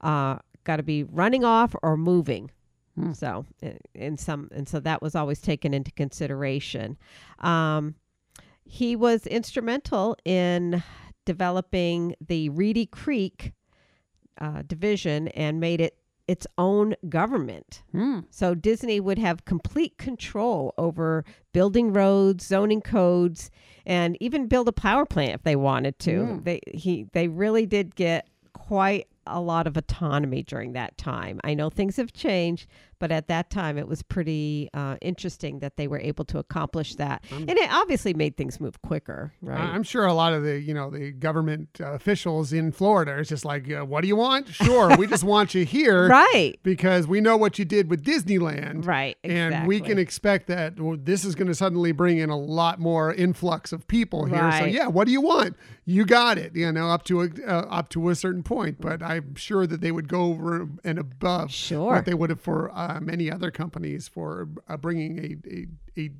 [SPEAKER 2] uh, got to be running off or moving.
[SPEAKER 1] Hmm.
[SPEAKER 2] So, in some, and so that was always taken into consideration. Um, he was instrumental in developing the Reedy Creek uh, division and made it its own government.
[SPEAKER 1] Hmm.
[SPEAKER 2] So Disney would have complete control over building roads, zoning codes, and even build a power plant if they wanted to.
[SPEAKER 1] Mm.
[SPEAKER 2] They he they really did get quite a lot of autonomy during that time. I know things have changed, but at that time it was pretty uh, interesting that they were able to accomplish that, and it obviously made things move quicker, right?
[SPEAKER 1] I'm sure a lot of the you know the government uh, officials in Florida is just like, uh, what do you want? Sure, we just want you here,
[SPEAKER 2] right,
[SPEAKER 1] Because we know what you did with Disneyland,
[SPEAKER 2] right,
[SPEAKER 1] And we can expect that well, this is going to suddenly bring in a lot more influx of people here. So yeah, what do you want? You got it. You know, up to a uh, up to a certain point. But I'm sure that they would go over and above
[SPEAKER 2] Sure.
[SPEAKER 1] what they would have for uh, many other companies for uh, bringing a, a a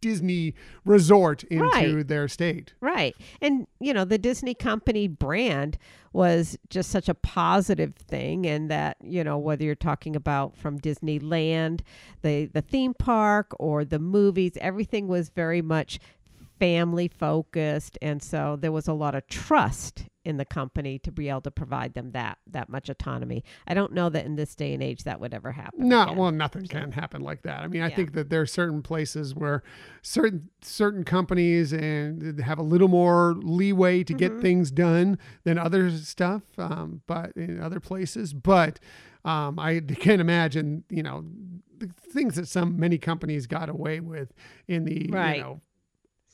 [SPEAKER 1] Disney resort into
[SPEAKER 2] Right.
[SPEAKER 1] their state.
[SPEAKER 2] Right. And, you know, the Disney company brand was just such a positive thing. And that, you know, whether you're talking about from Disneyland, the, the theme park, or the movies, everything was very much family focused. And so there was a lot of trust in the company to be able to provide them that that much autonomy. I don't know that in this day and age that would ever happen.
[SPEAKER 1] No,
[SPEAKER 2] again.
[SPEAKER 1] well, nothing can happen like that. I mean, I
[SPEAKER 2] Yeah.
[SPEAKER 1] think that there are certain places where certain certain companies and have a little more leeway to
[SPEAKER 2] Mm-hmm.
[SPEAKER 1] get things done than other stuff, um, but in other places. But um, I can't imagine, you know, the things that some many companies got away with in the
[SPEAKER 2] Right.
[SPEAKER 1] you know.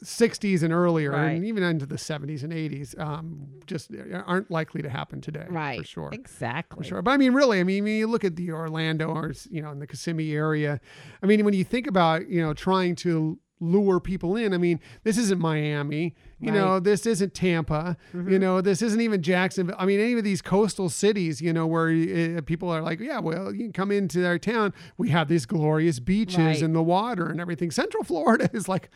[SPEAKER 1] 60s and earlier,
[SPEAKER 2] Right.
[SPEAKER 1] and even into the 70s and 80s, um, just aren't likely to happen today,
[SPEAKER 2] right.
[SPEAKER 1] For sure.
[SPEAKER 2] Exactly.
[SPEAKER 1] For sure. But I mean, really, I mean, when you look at the Orlando or, you know, in the Kissimmee area, I mean, when you think about, you know, trying to lure people in, I mean, this isn't Miami, you know, this isn't Tampa, you know, this isn't even Jacksonville. I mean, any of these coastal cities, you know, where uh, people are like, yeah, well, you can come into our town. We have these glorious beaches
[SPEAKER 2] Right.
[SPEAKER 1] and the water and everything. Central Florida is like,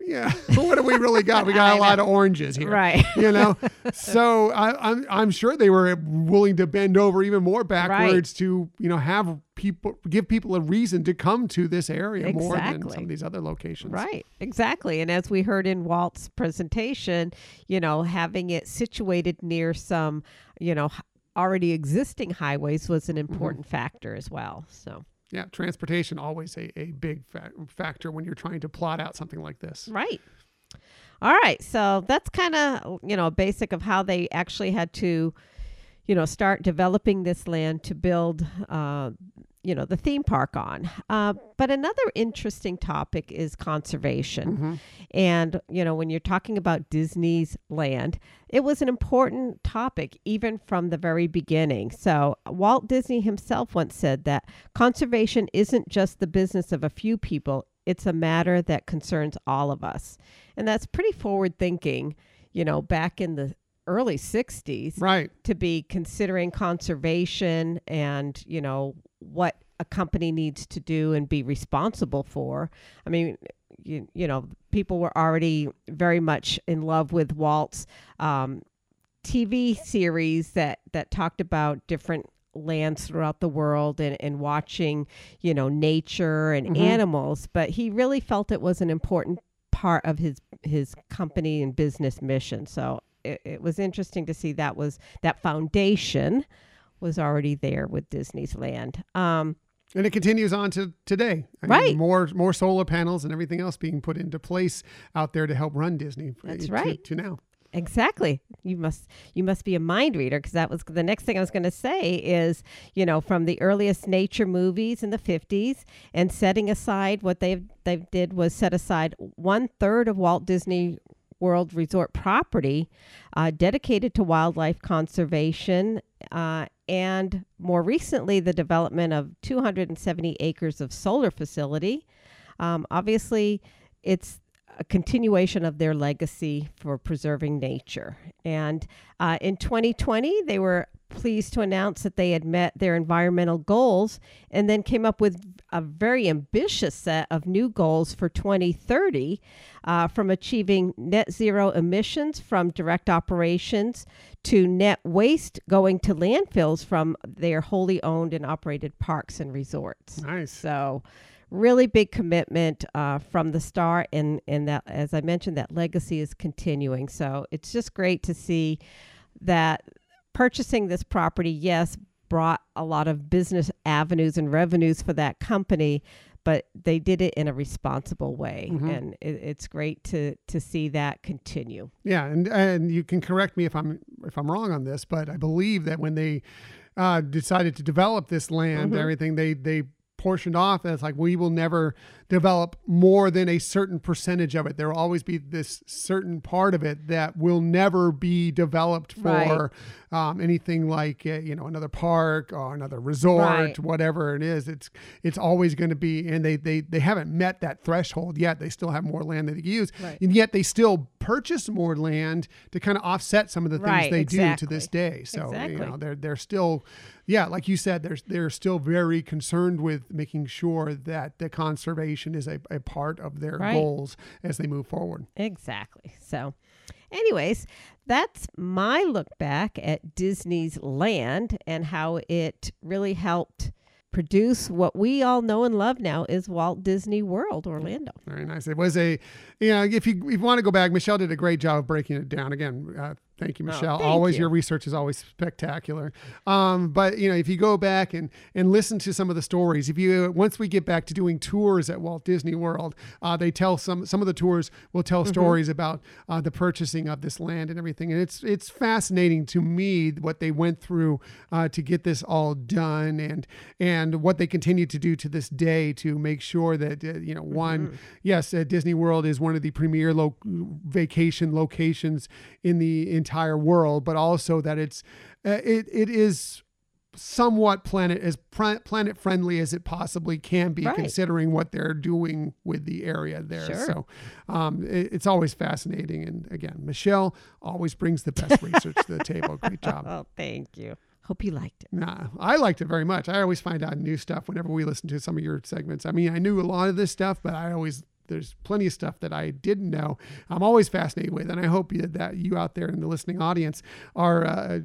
[SPEAKER 1] yeah, But what do we really got? We got a lot of oranges here
[SPEAKER 2] Right.
[SPEAKER 1] you know so I, I'm I'm sure they were willing to bend over even more backwards to you know have people give people a reason to come to this area more than some of these other locations.
[SPEAKER 2] Right, exactly. And as we heard in Walt's presentation, you know, having it situated near some, you know, already existing highways was an mm-hmm. important factor as well. So,
[SPEAKER 1] Yeah, transportation always a, a big fa- factor when you're trying to plot out something like this.
[SPEAKER 2] right. All right. So that's kind of, you know, basic of how they actually had to, you know, start developing this land to build, uh, you know, the theme park on. Uh, but another interesting topic is conservation.
[SPEAKER 1] Mm-hmm.
[SPEAKER 2] And, you know, when you're talking about Disney's land, it was an important topic even from the very beginning. So, Walt Disney himself once said that conservation isn't just the business of a few people, it's a matter that concerns all of us. And that's pretty forward thinking, you know, back in the early 60s
[SPEAKER 1] Right.
[SPEAKER 2] to be considering conservation and you know what a company needs to do and be responsible for. I mean you, you know people were already very much in love with walt's um, tv series that that talked about different lands throughout the world and, and watching you know nature and
[SPEAKER 1] Mhm.
[SPEAKER 2] animals but he really felt it was an important part of his his company and business mission. So it, it was interesting to see that was that foundation was already there with disney's land um,
[SPEAKER 1] And it continues on to today. I mean,
[SPEAKER 2] Right.
[SPEAKER 1] more more solar panels and everything else being put into place out there to help run Disney.
[SPEAKER 2] That's
[SPEAKER 1] to-
[SPEAKER 2] right.
[SPEAKER 1] To now.
[SPEAKER 2] Exactly. You must you must be a mind reader because that was the next thing I was going to say is, you know, from the earliest nature movies in the 50s and setting aside what they they did was set aside one third of Walt Disney World Resort property uh, dedicated to wildlife conservation uh, and more recently the development of 270 acres of solar facility. Um, obviously, it's a continuation of their legacy for preserving nature. And uh, in 2020, they were pleased to announce that they had met their environmental goals and then came up with a very ambitious set of new goals for 2030 uh, from achieving net zero emissions from direct operations to net waste going to landfills from their wholly owned and operated parks and resorts.
[SPEAKER 1] Nice.
[SPEAKER 2] So, really big commitment uh, from the start, and and that, as I mentioned, that legacy is continuing. So it's just great to see that purchasing this property, yes, brought a lot of business avenues and revenues for that company. But they did it in a responsible way,
[SPEAKER 1] Mhm.
[SPEAKER 2] and it, it's great to to see that continue.
[SPEAKER 1] Yeah, and and you can correct me if I'm if I'm wrong on this, but I believe that when they uh, decided to develop this land,
[SPEAKER 2] Mhm.
[SPEAKER 1] everything they they portioned off. It's like we will never develop more than a certain percentage of it. There will always be this certain part of it that will never be developed for um, anything like uh, you know another park or another resort,
[SPEAKER 2] Right.
[SPEAKER 1] whatever it is. It's it's always going to be, and they they they haven't met that threshold yet. They still have more land that they can use,
[SPEAKER 2] Right.
[SPEAKER 1] and yet they still purchase more land to kind of offset some of the things
[SPEAKER 2] Right,
[SPEAKER 1] they do to this day. So you know they're they're still, yeah, like you said, they're they're still very concerned with making sure that the conservation is a, a part of their
[SPEAKER 2] Right.
[SPEAKER 1] goals as they move forward.
[SPEAKER 2] Exactly. So, anyways, that's my look back at Disney's land and how it really helped produce what we all know and love now is Walt Disney World Orlando.
[SPEAKER 1] Very nice. It was a, you know, if you if you want to go back, Michelle did a great job of breaking it down. Again, uh, thank you, Michelle.
[SPEAKER 2] Oh, thank
[SPEAKER 1] always
[SPEAKER 2] you.
[SPEAKER 1] your research is always spectacular. Um, but you know, if you go back and and listen to some of the stories, if you once we get back to doing tours at Walt Disney World, uh, they tell some some of the tours will tell
[SPEAKER 2] Mm-hmm.
[SPEAKER 1] stories about uh, the purchasing of this land and everything, and it's it's fascinating to me what they went through uh, to get this all done and and what they continue to do to this day to make sure that uh, you know one
[SPEAKER 2] Mm-hmm.
[SPEAKER 1] yes uh, Disney World is one of the premier lo- vacation locations in the entire world but also that it's uh, it it is somewhat planet as pr- planet friendly as it possibly can be
[SPEAKER 2] Right.
[SPEAKER 1] considering what they're doing with the area there
[SPEAKER 2] Sure.
[SPEAKER 1] so um, it- it's always fascinating and again Michelle always brings the best research to the table great job
[SPEAKER 2] Oh, thank you. Hope you liked it.
[SPEAKER 1] Nah, I liked it very much. I always find out new stuff whenever we listen to some of your segments. I mean, I knew a lot of this stuff, but I always there's plenty of stuff that I didn't know. I'm always fascinated with, and I hope you, that you out there in the listening audience are uh,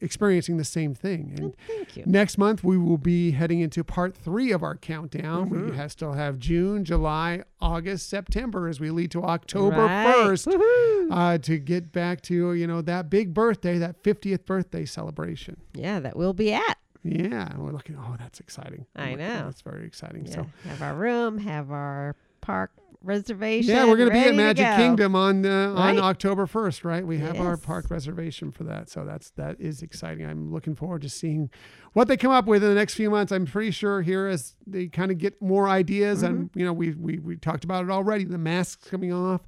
[SPEAKER 1] experiencing the same thing. And
[SPEAKER 2] Thank you.
[SPEAKER 1] next month we will be heading into part three of our countdown.
[SPEAKER 2] Mm-hmm.
[SPEAKER 1] We have, still have June, July, August, September as we lead to October first
[SPEAKER 2] Woohoo.
[SPEAKER 1] uh, to get back to you know that big birthday, that 50th birthday celebration.
[SPEAKER 2] Yeah, that we'll be at.
[SPEAKER 1] Yeah, we're looking. Oh, that's exciting.
[SPEAKER 2] I
[SPEAKER 1] I'm looking-
[SPEAKER 2] know.
[SPEAKER 1] That's very exciting.
[SPEAKER 2] Yeah,
[SPEAKER 1] So,
[SPEAKER 2] have our room, have our park reservation.
[SPEAKER 1] yeah, we're going to be at Magic
[SPEAKER 2] go.
[SPEAKER 1] Kingdom on uh, on October first, right? We have our park reservation for that, so that's that is exciting. I'm looking forward to seeing what they come up with in the next few months. I'm pretty sure here as they kind of get more ideas, and
[SPEAKER 2] Mm-hmm.
[SPEAKER 1] you know, we we we talked about it already. The masks coming off.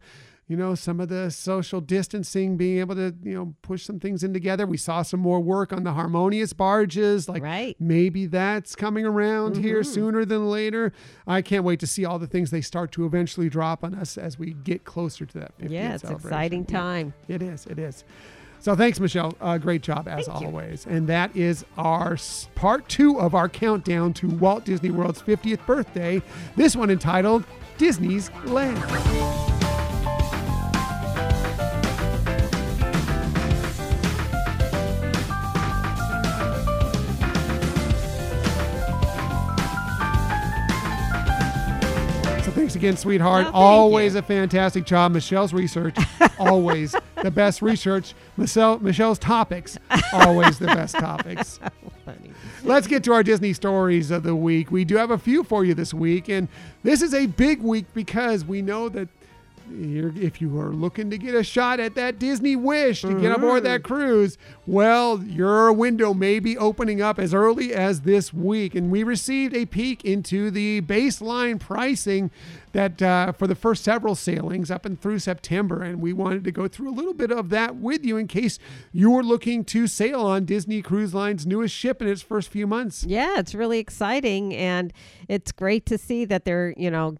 [SPEAKER 1] You know, some of the social distancing, being able to, you know, push some things in together. We saw some more work on the harmonious barges, like
[SPEAKER 2] Right.
[SPEAKER 1] maybe that's coming around here
[SPEAKER 2] Mm-hmm.
[SPEAKER 1] sooner than later. I can't wait to see all the things they start to eventually drop on us as we get closer to that 50th
[SPEAKER 2] Yeah, it's exciting time.
[SPEAKER 1] It is. It is. So thanks, Michelle. Uh, great job as
[SPEAKER 2] Thank you.
[SPEAKER 1] always. And that is our part two of our countdown to Walt Disney World's 50th birthday. This one entitled Disney's Land. Thanks again, sweetheart.
[SPEAKER 2] Oh, thank
[SPEAKER 1] always
[SPEAKER 2] you.
[SPEAKER 1] a fantastic job. Michelle's research, always the best research. Michelle, Michelle's topics, always the best topics.
[SPEAKER 2] Funny.
[SPEAKER 1] Let's get to our Disney stories of the week. We do have a few for you this week, and this is a big week because we know that if you are looking to get a shot at that Disney wish to get aboard that cruise, well, your window may be opening up as early as this week. And we received a peek into the baseline pricing that uh, for the first several sailings up and through September. And we wanted to go through a little bit of that with you in case you were looking to sail on Disney Cruise Line's newest ship in its first few months.
[SPEAKER 2] Yeah, it's really exciting and it's great to see that they're, you know,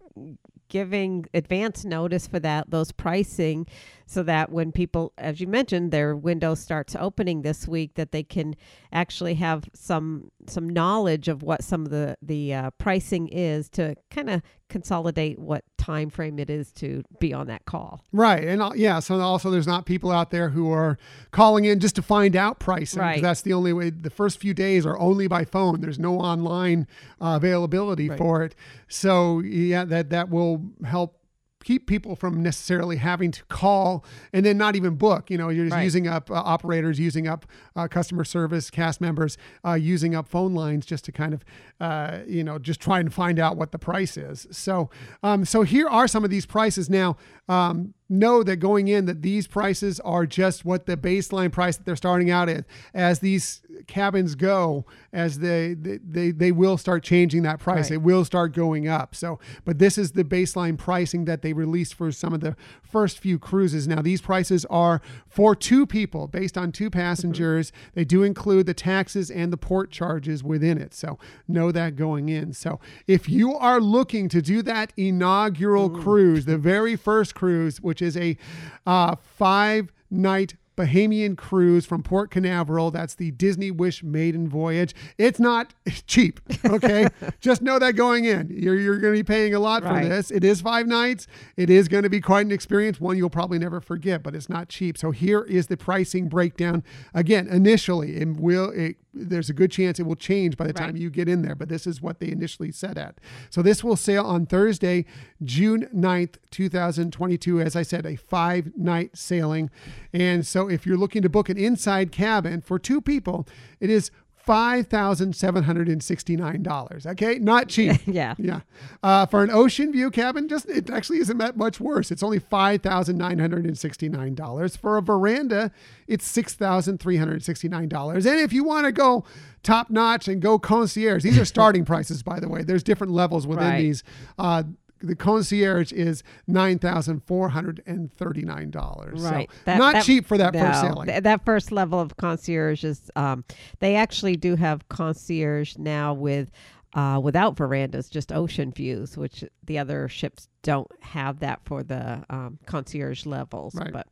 [SPEAKER 2] giving advance notice for that those pricing so that when people as you mentioned their window starts opening this week that they can actually have some some knowledge of what some of the the uh, pricing is to kind of consolidate what time frame it is to be on that call
[SPEAKER 1] Right. And uh, yeah, so also there's not people out there who are calling in just to find out pricing.
[SPEAKER 2] Right.
[SPEAKER 1] That's the only way. The first few days are only by phone. There's no online uh, availability
[SPEAKER 2] Right.
[SPEAKER 1] for it. So yeah, that that will help keep people from necessarily having to call and then not even book. You know, you're just
[SPEAKER 2] Right.
[SPEAKER 1] using up uh, operators, using up uh, customer service, cast members, uh, using up phone lines just to kind of, uh, you know, just try and find out what the price is. So, um, so here are some of these prices now. Um, know that going in that these prices are just what the baseline price that they're starting out at as these cabins go as they they they, they will start changing that price.
[SPEAKER 2] Right.
[SPEAKER 1] It will start going up. So, but this is the baseline pricing that they released for some of the first few cruises. Now, these prices are for two people based on two passengers. Mm-hmm. They do include the taxes and the port charges within it. So, know that going in. So, if you are looking to do that inaugural cruise, the very first cruise, which is a uh, five night Bahamian cruise from Port Canaveral. That's the Disney Wish maiden voyage. It's not cheap, okay? Just know that going in. You're, you're going to be paying a lot
[SPEAKER 2] Right.
[SPEAKER 1] for this. It is five nights. It is going to be quite an experience, one you'll probably never forget, but it's not cheap. So here is the pricing breakdown. Again, initially, it will it, there's a good chance it will change by the time you get in there, but this is what they initially set at. So this will sail on Thursday, June 9th, 2022. As I said, a five night sailing. And so if you're looking to book an inside cabin for two people, it is $5,769. Okay. Not cheap.
[SPEAKER 2] Yeah.
[SPEAKER 1] Yeah. Uh, for an ocean view cabin, just it actually isn't that much worse. It's only five thousand nine hundred and sixty nine dollars. For a veranda, it's six thousand three hundred sixty nine dollars. And if you want to go top notch and go concierge, these are starting prices, by the way. There's different levels within
[SPEAKER 2] Right.
[SPEAKER 1] these. Uh, the concierge is nine thousand four hundred and thirty nine dollars.
[SPEAKER 2] Right.
[SPEAKER 1] So not cheap for that first
[SPEAKER 2] no,
[SPEAKER 1] sailing.
[SPEAKER 2] th- that first level of concierge is, um, they actually do have concierge now with, uh, without verandas, just ocean views, which the other ships don't have that for the um, concierge levels.
[SPEAKER 1] Right.
[SPEAKER 2] But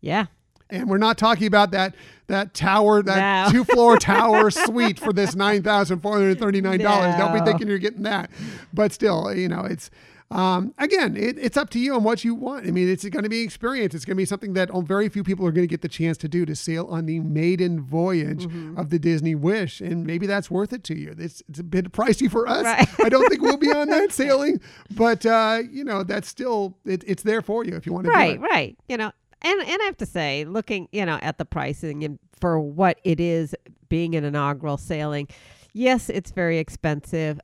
[SPEAKER 2] yeah,
[SPEAKER 1] And we're not talking about that that tower, that
[SPEAKER 2] No.
[SPEAKER 1] two floor tower suite for this nine thousand four hundred thirty nine dollars. Don't be thinking you're getting that. But still, you know, it's um, again, it, it's up to you on what you want. I mean, it's going to be experience. It's going to be something that oh, very few people are going to get the chance to do to sail on the maiden voyage
[SPEAKER 2] Mm-hmm.
[SPEAKER 1] of the Disney Wish, and maybe that's worth it to you. It's it's a bit pricey for us.
[SPEAKER 2] Right.
[SPEAKER 1] I don't think we'll be on that sailing, but uh, you know, that's still it, it's there for you if you want to
[SPEAKER 2] right,
[SPEAKER 1] do it.
[SPEAKER 2] right. You know, and and I have to say, looking, you know, at the pricing and for what it is being an inaugural sailing, yes, it's very expensive,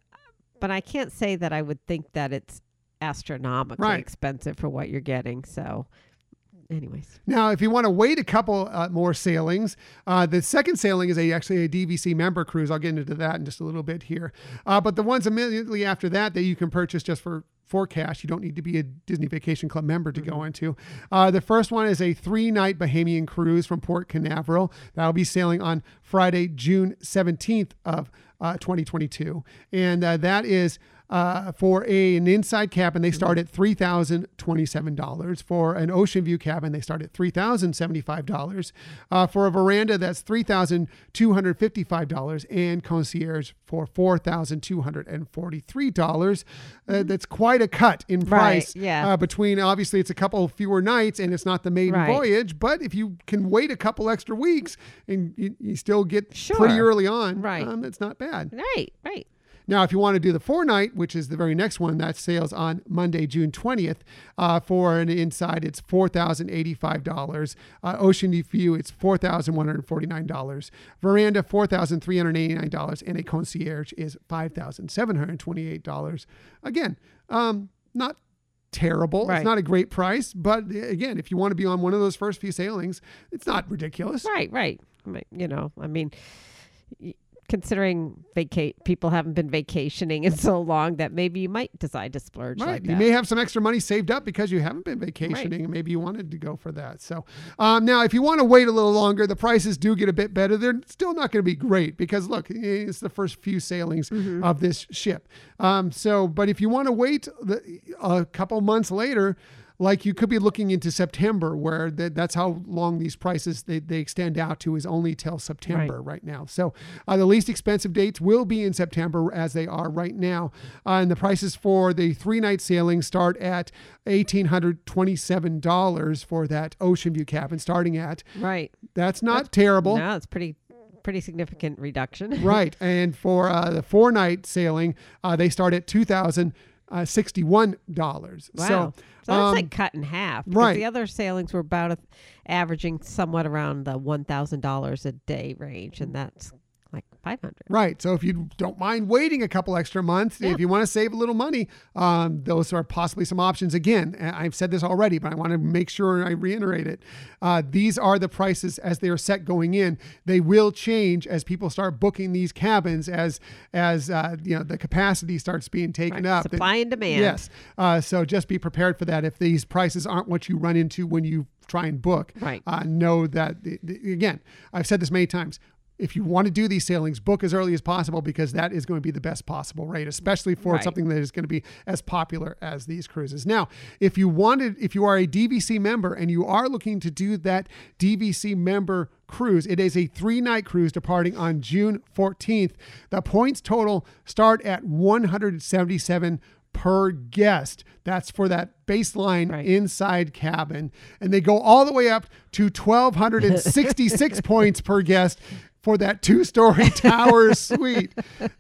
[SPEAKER 2] but I can't say that I would think that it's astronomically
[SPEAKER 1] Right.
[SPEAKER 2] expensive for what you're getting. So, anyways,
[SPEAKER 1] Now, if you want to wait a couple uh, more sailings, uh, the second sailing is a, actually a DVC member cruise. I'll get into that in just a little bit here. Uh, but the ones immediately after that that you can purchase just for for cash, you don't need to be a Disney Vacation Club member to go into. Uh, the first one is a three night Bahamian cruise from Port Canaveral. That'll be sailing on Friday, June 17th of uh, 2022. And uh, that is uh, for a, an inside cabin, they start at three thousand twenty-seven dollars. For an ocean view cabin, they start at three thousand seventy-five dollars. Uh, for a veranda, that's three thousand two hundred fifty-five dollars, and concierge for four thousand two hundred and forty-three dollars. Uh, that's quite a cut in
[SPEAKER 2] Mm-hmm. Right,
[SPEAKER 1] price.
[SPEAKER 2] yeah.
[SPEAKER 1] Uh, between obviously it's a couple fewer nights, and it's not the maiden
[SPEAKER 2] Right.
[SPEAKER 1] voyage. But if you can wait a couple extra weeks and you, you still get pretty early on,
[SPEAKER 2] Right.
[SPEAKER 1] um, it's not bad.
[SPEAKER 2] right, right.
[SPEAKER 1] Now, if you want to do the four night, which is the very next one, that sails on Monday, June 20th. Uh, for an inside, it's $4,085. Uh, Ocean View, it's $4,149. Veranda, $4,389. And a concierge is $5,728. Again, um, not terrible. It's not a great price, but uh, again, if you want to be on one of those first few sailings, it's not ridiculous.
[SPEAKER 2] Right, right. You know, I mean, considering vacate people haven't been vacationing in so long that maybe you might decide to splurge
[SPEAKER 1] Right.
[SPEAKER 2] like
[SPEAKER 1] you may have some extra money saved up because you haven't been vacationing and maybe you wanted to go for that. So um, now, if you want to wait a little longer, the prices do get a bit better. They're still not going to be great because look, it's the first few sailings
[SPEAKER 2] Mm-hmm.
[SPEAKER 1] of this ship. Um, so, but if you want to wait the, a couple months later, like you could be looking into September, where that that's how long these prices they, they extend out to is only till September right, now. So uh, the least expensive dates will be in September as they are right now, uh, and the prices for the three night sailing start at eighteen hundred twenty seven dollars for that Ocean View cabin, starting at
[SPEAKER 2] right.
[SPEAKER 1] that's not terrible.
[SPEAKER 2] No, it's pretty pretty significant reduction.
[SPEAKER 1] right. And for uh, the four night sailing, uh, they start at two thousand uh, sixty one dollars.
[SPEAKER 2] Wow.
[SPEAKER 1] So,
[SPEAKER 2] So that's
[SPEAKER 1] um,
[SPEAKER 2] like cut in half.
[SPEAKER 1] right.
[SPEAKER 2] The other sailings were about a, averaging somewhat around the one thousand dollars a day range, and that's 500.
[SPEAKER 1] Right. So if you don't mind waiting a couple extra months,
[SPEAKER 2] Yeah.
[SPEAKER 1] if you want to save a little money, um, those are possibly some options. Again, I've said this already, but I want to make sure I reiterate it. Uh, these are the prices as they are set going in. They will change as people start booking these cabins as as uh, you know the capacity starts being taken
[SPEAKER 2] Right.
[SPEAKER 1] up.
[SPEAKER 2] Supply and demand.
[SPEAKER 1] Yes. Uh, so just be prepared for that. If these prices aren't what you run into when you try and book,
[SPEAKER 2] Right.
[SPEAKER 1] uh, know that the, the- again, I've said this many times. If you want to do these sailings, book as early as possible because that is going to be the best possible rate, especially for
[SPEAKER 2] Right.
[SPEAKER 1] something that is going to be as popular as these cruises. Now, if you wanted, if you are a DVC member and you are looking to do that DVC member cruise, it is a three night cruise departing on June 14th. The points total start at 177 per guest. That's for that baseline
[SPEAKER 2] Right.
[SPEAKER 1] inside cabin. And they go all the way up to 1,266 points per guest for that two story tower suite.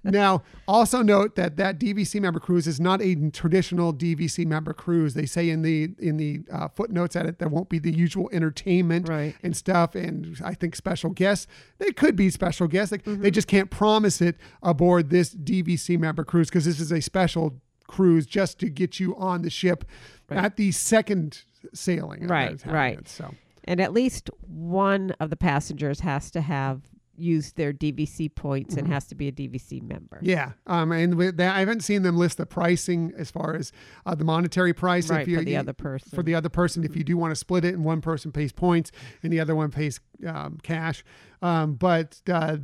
[SPEAKER 1] Now, also note that that DVC member cruise is not a traditional DVC member cruise. They say in the in the uh, footnotes at it there won't be the usual entertainment
[SPEAKER 2] Right.
[SPEAKER 1] and stuff, and I think special guests. They could be special guests. Like, They just can't promise it aboard this DVC member cruise because this is a special cruise just to get you on the ship at the second sailing. that
[SPEAKER 2] Right, right.
[SPEAKER 1] So
[SPEAKER 2] And at least one of the passengers has to have used their DVC points
[SPEAKER 1] Mm-hmm.
[SPEAKER 2] and has to be a DVC member.
[SPEAKER 1] yeah, um, and that, I haven't seen them list the pricing as far as uh, the monetary price.
[SPEAKER 2] Right,
[SPEAKER 1] if you,
[SPEAKER 2] for the other person.
[SPEAKER 1] For the other person, if you do want to split it, and one person pays points and the other one pays um, cash, um, but. Uh,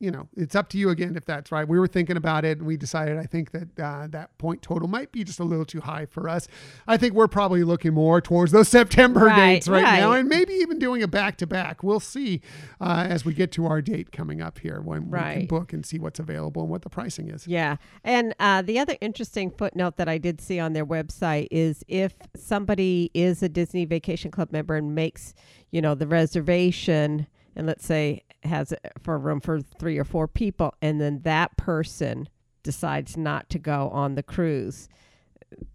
[SPEAKER 1] you know, it's up to you again if that's right. We were thinking about it and we decided I think that uh, that point total might be just a little too high for us. I think we're probably looking more towards those September
[SPEAKER 2] Right,
[SPEAKER 1] dates right, now and maybe even doing a back to back. We'll see uh, as we get to our date coming up here when we can book and see what's available and what the pricing is.
[SPEAKER 2] Yeah. And uh, the other interesting footnote that I did see on their website is if somebody is a Disney Vacation Club member and makes, you know, the reservation and let's say has for a room for three or four people, and then that person decides not to go on the cruise,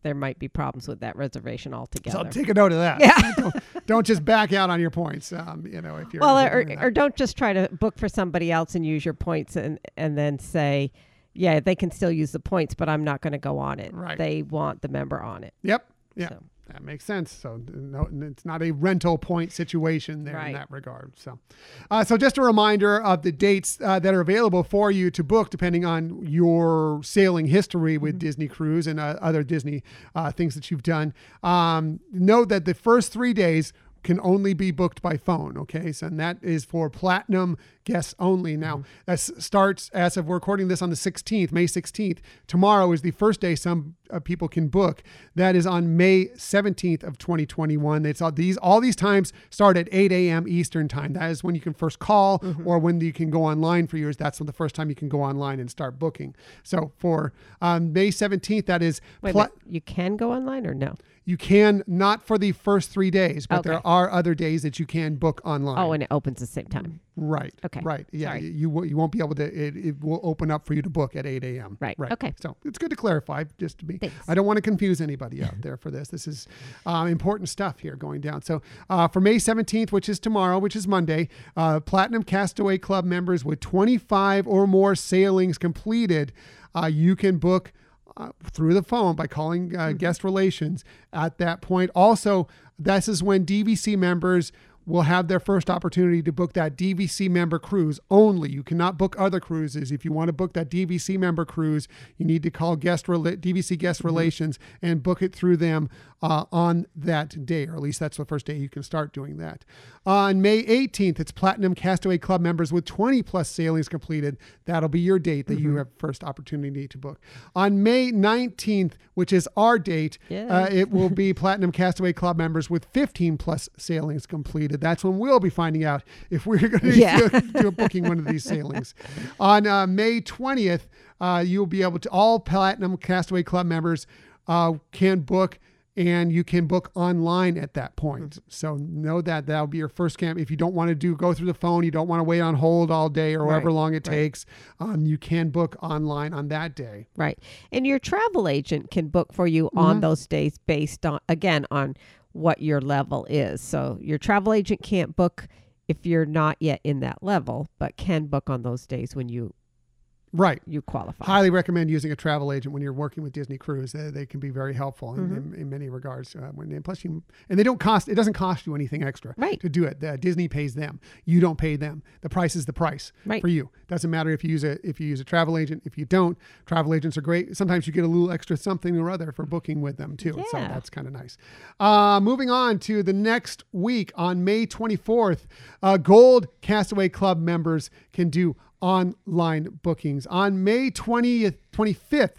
[SPEAKER 2] there might be problems with that reservation altogether.
[SPEAKER 1] So take a note of that.
[SPEAKER 2] Yeah.
[SPEAKER 1] don't, don't just back out on your points. Um, you know, if you're
[SPEAKER 2] well, or, or don't just try to book for somebody else and use your points and and then say, yeah, they can still use the points, but I'm not going to go on it.
[SPEAKER 1] Right.
[SPEAKER 2] They want the member on it.
[SPEAKER 1] Yep. Yeah.
[SPEAKER 2] So.
[SPEAKER 1] That makes sense. So no, it's not a rental point situation there in that regard. So, uh, so just a reminder of the dates uh, that are available for you to book, depending on your sailing history with
[SPEAKER 2] Mm-hmm.
[SPEAKER 1] Disney Cruise and uh, other Disney uh, things that you've done. Um, know that the first three days can only be booked by phone. Okay, so and that is for platinum guests only. Now that starts as of we're recording this on the 16th, May 16th. Tomorrow is the first day some uh, people can book. That is on May 17th of 2021. It's all these all these times start at 8 a.m. Eastern time. That is when you can first call or when you can go online for yours. That's when the first time you can go online and start booking. So for um, May 17th, that is
[SPEAKER 2] Wait
[SPEAKER 1] pla-
[SPEAKER 2] you can go online or no?
[SPEAKER 1] You can not for the first three days, but there are other days that you can book online.
[SPEAKER 2] Oh, and it opens the same time.
[SPEAKER 1] right.
[SPEAKER 2] Okay.
[SPEAKER 1] Right. Yeah.
[SPEAKER 2] Sorry.
[SPEAKER 1] You you won't be able to. It, it will open up for you to book at eight a.m.
[SPEAKER 2] Right.
[SPEAKER 1] Right.
[SPEAKER 2] Okay.
[SPEAKER 1] So it's good to clarify, just to be.
[SPEAKER 2] Thanks.
[SPEAKER 1] I don't want to confuse anybody out there for this. This is uh, important stuff here going down. So uh, for May seventeenth, which is tomorrow, which is Monday, uh, Platinum Castaway Club members with twenty-five or more sailings completed, uh, you can book uh, through the phone by calling uh, guest relations at that point. Also, this is when DVC members will have their first opportunity to book that DVC member cruise only. You cannot book other cruises. If you want to book that DVC member cruise, you need to call guest rela- DVC guest relations and book it through them uh, on that day, or at least that's the first day you can start doing that. On May 18th, it's Platinum Castaway Club members with 20 plus sailings completed. That'll be your date that you have first opportunity to book. On May 19th, which is our date, uh, it will be Platinum Castaway Club members with 15 plus sailings completed. That's when we'll be finding out if we're going to
[SPEAKER 2] Yeah.
[SPEAKER 1] do, do a booking one of these sailings. On uh, May 20th, uh, you'll be able to, all Platinum Castaway Club members uh, can book and you can book online at that point. So know that that'll be your first camp. If you don't want to do go through the phone, you don't want to wait on hold all day or however
[SPEAKER 2] Right,
[SPEAKER 1] long it
[SPEAKER 2] right.
[SPEAKER 1] takes, um, you can book online on that day.
[SPEAKER 2] Right. And your travel agent can book for you
[SPEAKER 1] Mm-hmm.
[SPEAKER 2] on those days based on, again, on what your level is. So your travel agent can't book if you're not yet in that level, but can book on those days when you
[SPEAKER 1] Right.
[SPEAKER 2] you qualify.
[SPEAKER 1] Highly recommend using a travel agent when you're working with Disney Cruise. They, they can be very helpful in,
[SPEAKER 2] Mm-hmm.
[SPEAKER 1] in, in many regards. Uh, when and plus you and they don't cost. It doesn't cost you anything extra
[SPEAKER 2] Right.
[SPEAKER 1] to do it. The, Disney pays them. You don't pay them. The price is the price
[SPEAKER 2] Right.
[SPEAKER 1] for you. Doesn't matter if you use a if you use a travel agent. If you don't, travel agents are great. Sometimes you get a little extra something or other for booking with them too.
[SPEAKER 2] yeah.
[SPEAKER 1] So that's kind of nice. Uh, moving on to the next week on May 24th, uh, Gold Castaway Club members can do online bookings. On May 20th, 25th,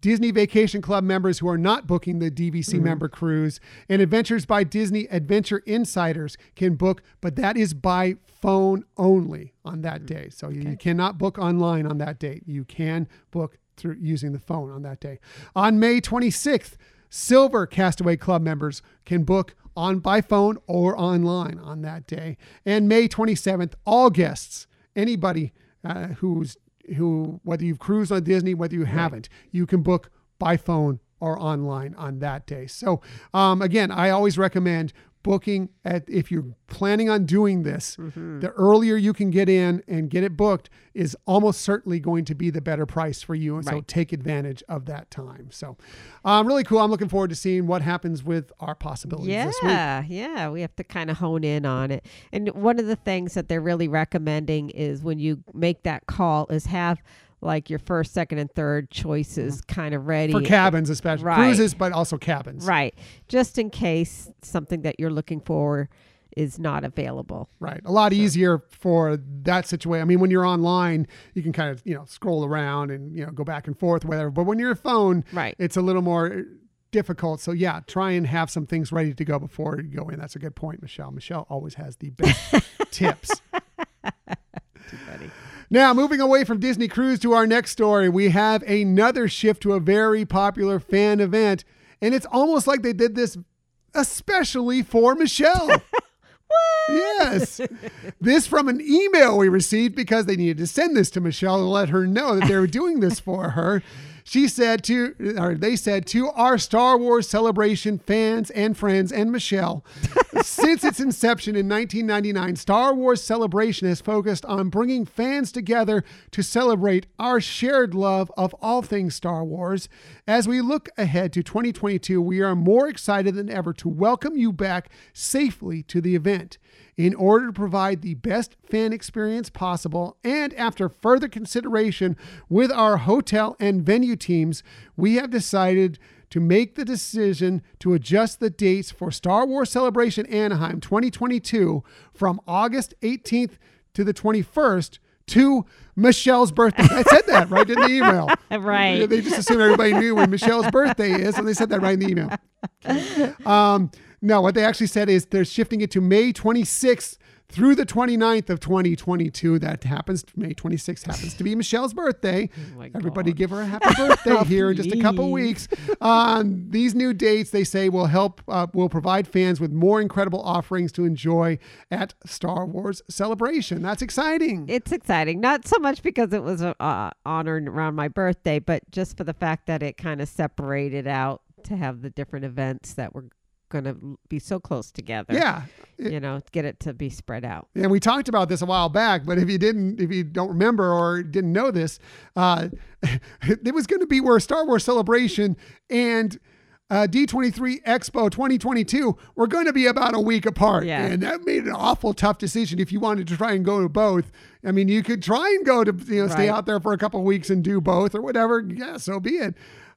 [SPEAKER 1] Disney Vacation Club members who are not booking the DVC mm-hmm. member cruise and Adventures by Disney Adventure Insiders can book, but that is by phone only on that mm. day. So you, you cannot book online on that date. You can book through using the phone on that day. On May 26th, Silver Castaway Club members can book on by phone or online on that day. And May 27th, all guests, anybody uh, who's who whether you've cruised on Disney, whether you haven't, you can book by phone or online on that day. So um, again, I always recommend booking at if you're planning on doing this the earlier you can get in and get it booked is almost certainly going to be the better price for you. And so take advantage of that time. So um, really cool. I'm looking forward to seeing what happens with our possibilities this week.
[SPEAKER 2] Yeah, yeah, we have to kind of hone in on it. And one of the things that they're really recommending is when you make that call is have like your first, second, and third choices mm-hmm. kind of ready.
[SPEAKER 1] for cabins especially
[SPEAKER 2] Right.
[SPEAKER 1] cruises but also cabins
[SPEAKER 2] Right. Just in case something that you're looking for is not available.
[SPEAKER 1] Right. A lot easier for that situation. I mean, when you're online, you can kind of, you know, scroll around and, you know, go back and forth, whatever. But when you're a phone,
[SPEAKER 2] Right.
[SPEAKER 1] it's a little more uh, difficult. So, yeah, try and have some things ready to go before you go in. That's a good point, Michelle. Michelle always has the best tips.
[SPEAKER 2] Too funny.
[SPEAKER 1] Now, moving away from Disney Cruise to our next story, we have another shift to a very popular fan event. And it's almost like they did this especially for Michelle. Yes. This from an email we received because they needed to send this to Michelle and let her know that they were doing this for her. She said to, or they said to our Star Wars celebration fans and friends and Michelle, since its inception in 1999, Star Wars Celebration has focused on bringing fans together to celebrate our shared love of all things Star Wars. As we look ahead to 2022, we are more excited than ever to welcome you back safely to the event. In order to provide the best fan experience possible, and after further consideration with our hotel and venue teams, we have decided to make the decision to adjust the dates for Star Wars Celebration Anaheim 2022 from August 18th to the 21st to Michelle's birthday. I said that right in the email.
[SPEAKER 2] Right.
[SPEAKER 1] They just assumed everybody knew when Michelle's birthday is, and they said that right in the email. Um, no, what they actually said is they're shifting it to May 26th through the 29th of 2022. That happens, May 26th happens to be Michelle's birthday.
[SPEAKER 2] Oh
[SPEAKER 1] Everybody
[SPEAKER 2] God.
[SPEAKER 1] give her a happy birthday here in just a couple weeks. Um, these new dates, they say, will help, uh, will provide fans with more incredible offerings to enjoy at Star Wars Celebration. That's exciting.
[SPEAKER 2] It's exciting, not so much because it was uh, honored around my birthday, but just for the fact that it kind of separated out to have the different events that were going to be so close together.
[SPEAKER 1] yeah.
[SPEAKER 2] You know, get it to be spread out.
[SPEAKER 1] And we talked about this a while back, but if you didn't, if you don't remember or didn't know this, uh, it was going to be where Star Wars Celebration and uh, D23 Expo 2022 were going to be about a week apart.
[SPEAKER 2] Yeah.
[SPEAKER 1] And that made an awful tough decision if you wanted to try and go to both. I mean, you could try and go to, you know, stay out there for a couple weeks and do both or whatever. Yeah, so be it.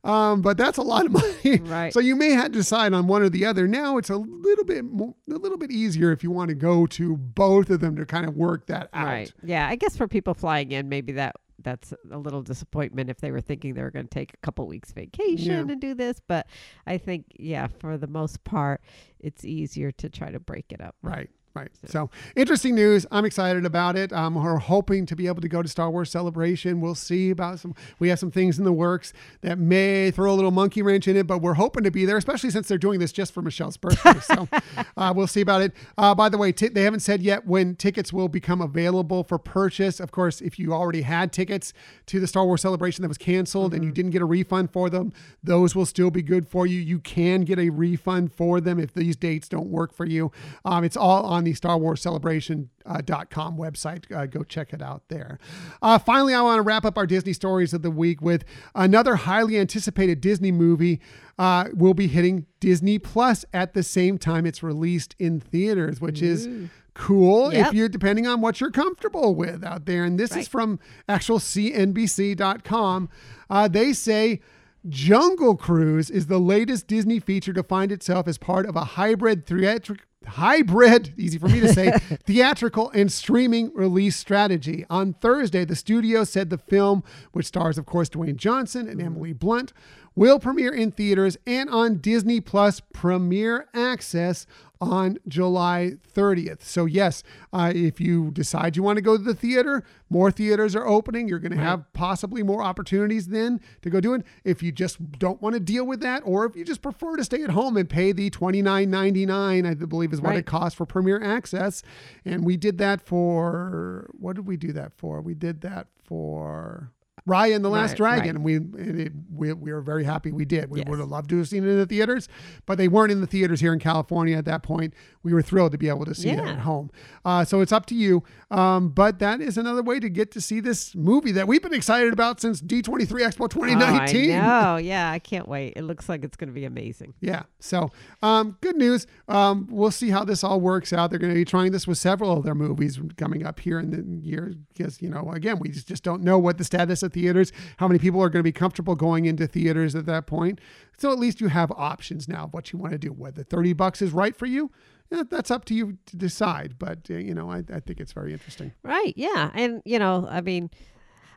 [SPEAKER 1] Um, but that's a lot of money.
[SPEAKER 2] Right.
[SPEAKER 1] So you may have to decide on one or the other. Now it's a little bit more, a little bit easier if you want to go to both of them to kind of work that out.
[SPEAKER 2] Right. Yeah. I guess for people flying in, maybe that that's a little disappointment if they were thinking they were going to take a couple weeks vacation
[SPEAKER 1] Yeah.
[SPEAKER 2] and do this. But I think, yeah, for the most part, it's easier to try to break it up.
[SPEAKER 1] Right. Right. So interesting news. I'm excited about it. Um, we're hoping to be able to go to Star Wars Celebration. We'll see about some. We have some things in the works that may throw a little monkey wrench in it, but we're hoping to be there, especially since they're doing this just for Michelle's birthday. so uh, we'll see about it. Uh, by the way, t- they haven't said yet when tickets will become available for purchase. Of course, if you already had tickets to the Star Wars Celebration that was canceled and you didn't get a refund for them, those will still be good for you. You can get a refund for them if these dates don't work for you. Um, it's all on the Star Wars Celebration.com website. Uh, go check it out there. Uh, finally, I want to wrap up our Disney stories of the week with another highly anticipated Disney movie. Uh, will be hitting Disney Plus at the same time it's released in theaters, which is cool
[SPEAKER 2] Yep.
[SPEAKER 1] if you're depending on what you're comfortable with out there. And this is from actual CNBC.com. Uh, they say Jungle Cruise is the latest Disney feature to find itself as part of a hybrid theatric hybrid easy for me to say theatrical and streaming release strategy. On thursday the studio said the film which stars of course dwayne johnson and mm. emily blunt will premiere in theaters and on disney plus premiere access on July 30th. So, yes, uh, if you decide you want to go to the theater, more theaters are opening. You're going to have possibly more opportunities then to go do it. If you just don't want to deal with that, or if you just prefer to stay at home and pay the $29.99, I believe is what
[SPEAKER 2] Right.
[SPEAKER 1] it costs for Premier Access. And we did that for, what did we do that for? We did that for. Raya and the Last
[SPEAKER 2] Right,
[SPEAKER 1] Dragon,
[SPEAKER 2] right.
[SPEAKER 1] and we, it, we we were very happy we did. We
[SPEAKER 2] Yes.
[SPEAKER 1] would have loved to have seen it in the theaters, but they weren't in the theaters here in California at that point. We were thrilled to be able to see that
[SPEAKER 2] Yeah.
[SPEAKER 1] at home. Uh, so it's up to you. Um, but that is another way to get to see this movie that we've been excited about since D23 Expo 2019.
[SPEAKER 2] Oh. Yeah, I can't wait. It looks like it's going to be amazing.
[SPEAKER 1] Yeah. So, um, good news. Um, we'll see how this all works out. They're going to be trying this with several of their movies coming up here in the year because, you know, again, we just, just don't know what the status of theaters, how many people are going to be comfortable going into theaters at that point. So at least you have options now of what you want to do. Whether 30 bucks is right for you, yeah, that's up to you to decide. But, uh, you know, I, I think it's very interesting.
[SPEAKER 2] Right. Yeah. And, you know, I mean,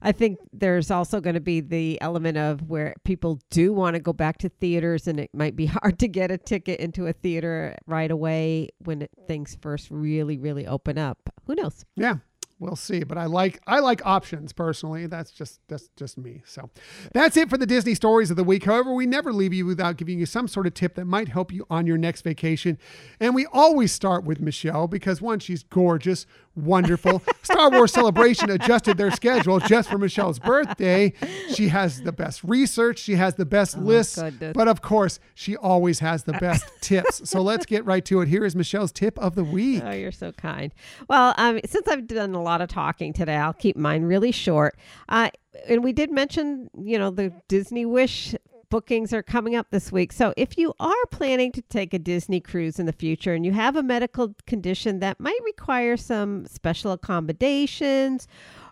[SPEAKER 2] I think there's also going to be the element of where people do want to go back to theaters and it might be hard to get a ticket into a theater right away when it, things first really, really open up. Who knows?
[SPEAKER 1] Yeah, we'll see. But I like I like options personally. That's just that's just me. So that's it for the Disney stories of the week. However, we never leave you without giving you some sort of tip that might help you on your next vacation. And we always start with Michelle because one, she's gorgeous, wonderful. Star Wars Celebration adjusted their schedule just for Michelle's birthday. She has the best research. She has the best lists.
[SPEAKER 2] goodness.
[SPEAKER 1] But of course, she always has the best tips. So let's get right to it. Here is Michelle's tip of the week.
[SPEAKER 2] Oh, you're so kind. Well, um, since I've done a lot of talking today, I'll keep mine really short. Uh, and we did mention, you know, the Disney Wish bookings are coming up this week. So if you are planning to take a Disney cruise in the future and you have a medical condition that might require some special accommodations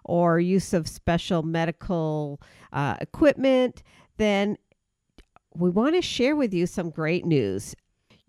[SPEAKER 2] or use of special medical uh, equipment, then we want to share with you some great news.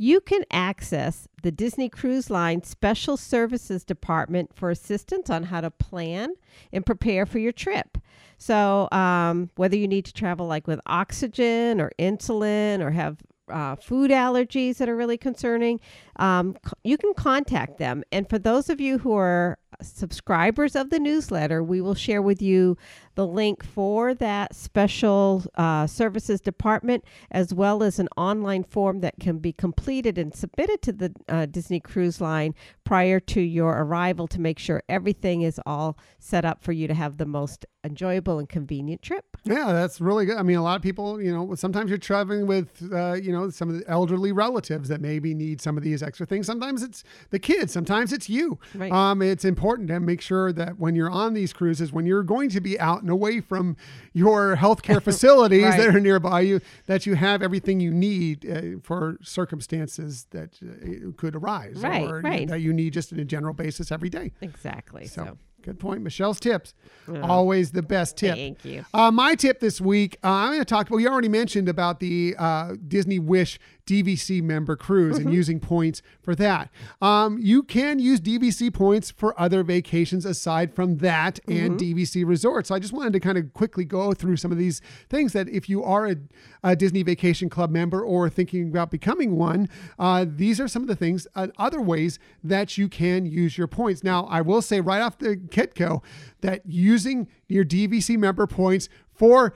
[SPEAKER 2] You can access the Disney Cruise Line Special Services Department for assistance on how to plan and prepare for your trip. So, um, whether you need to travel like with oxygen or insulin or have uh, food allergies that are really concerning, um, you can contact them. And for those of you who are subscribers of the newsletter, we will share with you the link for that special uh, services department, as well as an online form that can be completed and submitted to the uh, Disney Cruise Line prior to your arrival to make sure everything is all set up for you to have the most enjoyable and convenient trip.
[SPEAKER 1] Yeah, that's really good. I mean, a lot of people, you know, sometimes you're traveling with, uh, you know, some of the elderly relatives that maybe need some of these extra things. Sometimes it's the kids, sometimes it's you.
[SPEAKER 2] Right.
[SPEAKER 1] Um, it's important to make sure that when you're on these cruises, when you're going to be out and away from your healthcare facilities
[SPEAKER 2] Right.
[SPEAKER 1] that are nearby you, that you have everything you need uh, for circumstances that uh, could arise
[SPEAKER 2] Right,
[SPEAKER 1] or
[SPEAKER 2] right.
[SPEAKER 1] that you need just on a general basis every day.
[SPEAKER 2] Exactly.
[SPEAKER 1] So,
[SPEAKER 2] So,
[SPEAKER 1] good point. Michelle's tips, always the best tip.
[SPEAKER 2] thank you.
[SPEAKER 1] Uh, my tip this week, uh, I'm going to talk. Well, we already mentioned about the uh, Disney Wish DVC member cruise and using points for that. Um, you can use DVC points for other vacations aside from that and DVC resorts. So I just wanted to kind of quickly go through some of these things that if you are a, a Disney Vacation Club member or thinking about becoming one, uh, these are some of the things, uh, other ways that you can use your points. Now, I will say right off the get go that using your DVC member points for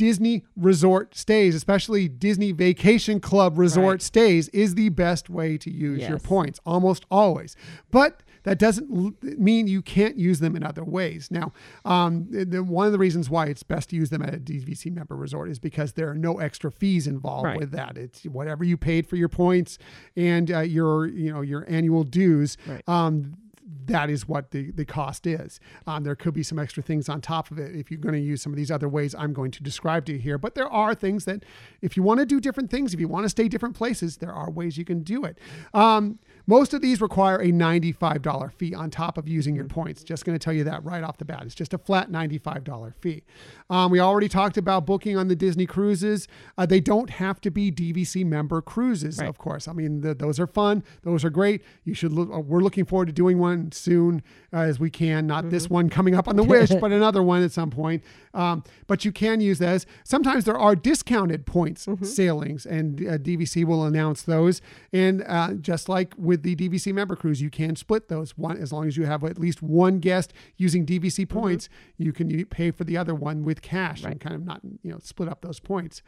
[SPEAKER 1] Disney resort stays, especially Disney Vacation Club resort
[SPEAKER 2] Right.
[SPEAKER 1] stays, is the best way to use your points almost always. But that doesn't mean you can't use them in other ways. Now, um, the- one of the reasons why it's best to use them at a DVC member resort is because there are no extra fees involved
[SPEAKER 2] Right.
[SPEAKER 1] with that. It's whatever you paid for your points and uh, your you know your annual dues.
[SPEAKER 2] Right.
[SPEAKER 1] Um, that is what the, the cost is. Um, there could be some extra things on top of it if you're going to use some of these other ways I'm going to describe to you here. But there are things that, if you want to do different things, if you want to stay different places, there are ways you can do it. Um, most of these require a $95 fee on top of using your points. Just going to tell you that right off the bat. It's just a flat $95 fee. Um, we already talked about booking on the Disney cruises. Uh, they don't have to be DVC member cruises,
[SPEAKER 2] Right.
[SPEAKER 1] of course. I mean, the, those are fun. Those are great. You should look, uh, we're looking forward to doing one soon uh, as we can. Not this one coming up on the wish, but another one at some point. Um, but you can use those. Sometimes there are discounted points sailings, and uh, DVC will announce those. And uh, just like with the DVC member cruise, you can split those one as long as you have at least one guest using DVC points. You can pay for the other one with cash and kind of not you know split up those points.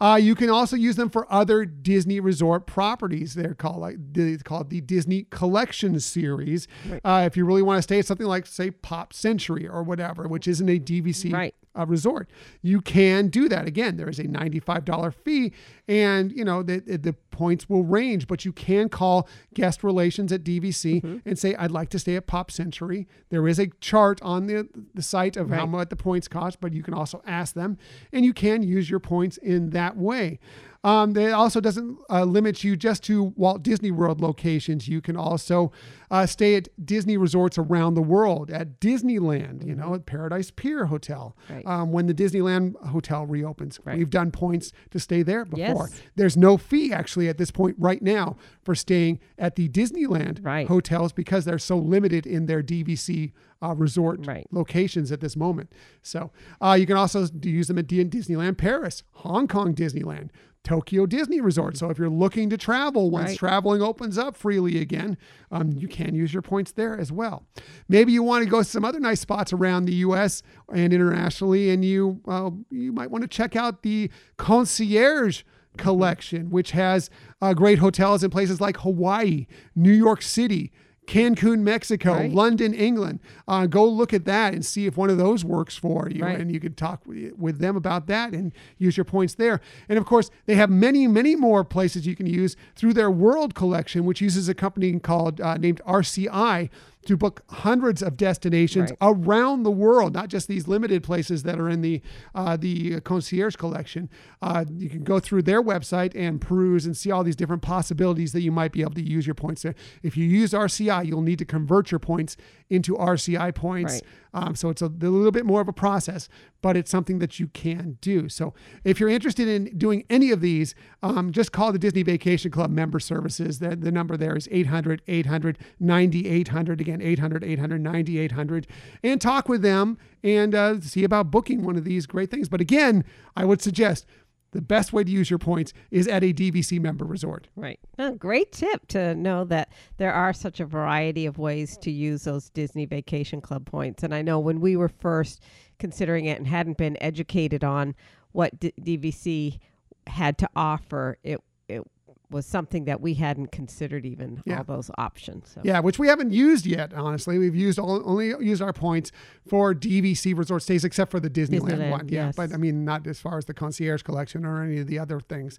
[SPEAKER 1] Uh, you can also use them for other Disney resort properties. They're called like the, called the Disney Collection Series. Uh, if you really want to stay at something like say Pop Century or whatever, which isn't a DVC
[SPEAKER 2] Right.
[SPEAKER 1] A resort. You can do that. Again, there is a $95 fee and you know the, the points will range, but you can call guest relations at DVC mm-hmm. and say, I'd like to stay at Pop Century. There is a chart on the, the site of how much the points cost, but you can also ask them and you can use your points in that way. Um, it also doesn't uh, limit you just to Walt Disney World locations. You can also uh, stay at Disney resorts around the world, at Disneyland, you know, at Paradise Pier Hotel,
[SPEAKER 2] Right.
[SPEAKER 1] um, when the Disneyland Hotel reopens.
[SPEAKER 2] Right.
[SPEAKER 1] We've done points to stay there before.
[SPEAKER 2] Yes.
[SPEAKER 1] There's no fee actually at this point right now for staying at the Disneyland
[SPEAKER 2] Right.
[SPEAKER 1] hotels because they're so limited in their DVC uh, resort
[SPEAKER 2] Right.
[SPEAKER 1] locations at this moment. So uh, you can also use them at D- Disneyland Paris, Hong Kong Disneyland, Tokyo Disney Resort. So if you're looking to travel once
[SPEAKER 2] Right.
[SPEAKER 1] traveling opens up freely again, um, you can use your points there as well. Maybe you want to go to some other nice spots around the U.S. and internationally, and you uh, you might want to check out the concierge collection, which has uh, great hotels in places like Hawaii, New York City. Cancun, Mexico,
[SPEAKER 2] Right.
[SPEAKER 1] London, England. Uh, go look at that and see if one of those works for you.
[SPEAKER 2] Right.
[SPEAKER 1] And you could talk with them about that and use your points there. And of course, they have many, many more places you can use through their World Collection, which uses a company called uh, named RCI to book hundreds of destinations
[SPEAKER 2] Right.
[SPEAKER 1] around the world, not just these limited places that are in the uh, the concierge collection. Uh, you can go through their website and peruse and see all these different possibilities that you might be able to use your points there. If you use RCI, you'll need to convert your points into RCI points.
[SPEAKER 2] Right.
[SPEAKER 1] Um, so it's a, little bit more of a process, but it's something that you can do. So if you're interested in doing any of these, um, just call the Disney Vacation Club member services. The, the number there is 800 800 9800. Again, 800 800 9800. And talk with them and uh, see about booking one of these great things. But again, I would suggest the best way to use your points is at a DVC member resort.
[SPEAKER 2] Right. Oh, great tip to know that there are such a variety of ways to use those Disney Vacation Club points. And I know when we were first considering it and hadn't been educated on what D- DVC had to offer, it it was something that we hadn't considered even
[SPEAKER 1] Yeah.
[SPEAKER 2] all those options. So.
[SPEAKER 1] Yeah, which we haven't used yet. Honestly, we've used all, only used our points for DVC resort stays, except for the Disneyland,
[SPEAKER 2] Disneyland,
[SPEAKER 1] one. Yeah,
[SPEAKER 2] yes.
[SPEAKER 1] but I mean, not as far as the concierge collection or any of the other things.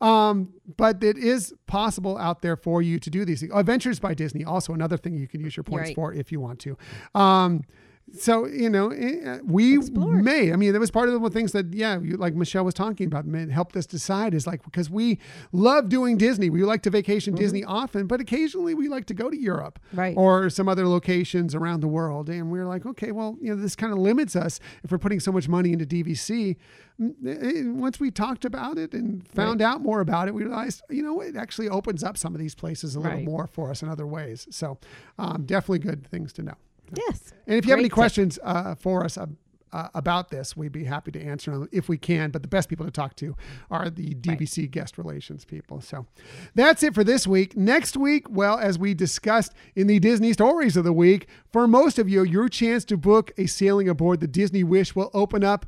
[SPEAKER 1] Um, but it is possible out there for you to do these. things. Adventures by Disney, also another thing you can use your points
[SPEAKER 2] Right.
[SPEAKER 1] for if you want to. Um, so you know, eh, we
[SPEAKER 2] Explore.
[SPEAKER 1] may. I mean, that was part of the things that, yeah, you, like Michelle was talking about, man, helped us decide is like because we love doing Disney. We like to vacation Disney often, but occasionally we like to go to Europe,
[SPEAKER 2] Right.
[SPEAKER 1] or some other locations around the world. And we're like, okay, well, you know, this kind of limits us if we're putting so much money into DVC. Mm, eh, Once we talked about it and found out more about it, we realized, you know, it actually opens up some of these places a little
[SPEAKER 2] Right.
[SPEAKER 1] more for us in other ways. So, um, definitely good things to know.
[SPEAKER 2] Yes.
[SPEAKER 1] And if you have any questions uh, for us uh, uh, about this, we'd be happy to answer them if we can. But the best people to talk to are the DVC guest relations people. So that's it for this week. Next week, well, as we discussed in the Disney Stories of the Week, for most of you, your chance to book a sailing aboard the Disney Wish will open up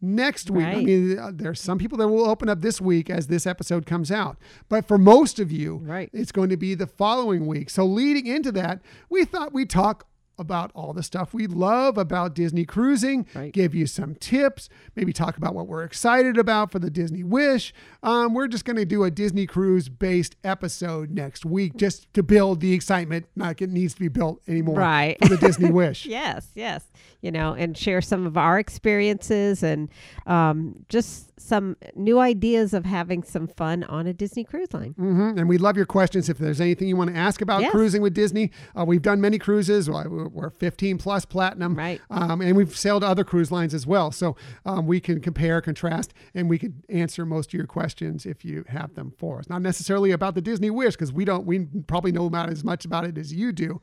[SPEAKER 1] next week. I mean, uh, there's some people that will open up this week as this episode comes out. But for most of you,
[SPEAKER 2] Right.
[SPEAKER 1] it's going to be the following week. So leading into that, we thought we'd talk about all the stuff we love about Disney cruising,
[SPEAKER 2] Right.
[SPEAKER 1] give you some tips, maybe talk about what we're excited about for the Disney Wish. Um, we're just going to do a Disney cruise based episode next week just to build the excitement. Not like it needs to be built anymore
[SPEAKER 2] Right.
[SPEAKER 1] for the Disney Wish.
[SPEAKER 2] Yes, yes. You know, and share some of our experiences and um, just some new ideas of having some fun on a Disney cruise line.
[SPEAKER 1] hmm And we love your questions. If there's anything you want to ask about
[SPEAKER 2] Yes.
[SPEAKER 1] cruising with Disney, uh, we've done many cruises. Well, We're we're 15 plus platinum.
[SPEAKER 2] Right.
[SPEAKER 1] Um, and we've sailed other cruise lines as well. So um, we can compare, contrast, and we could answer most of your questions if you have them for us. Not necessarily about the Disney Wish, because we don't, we probably know about as much about it as you do.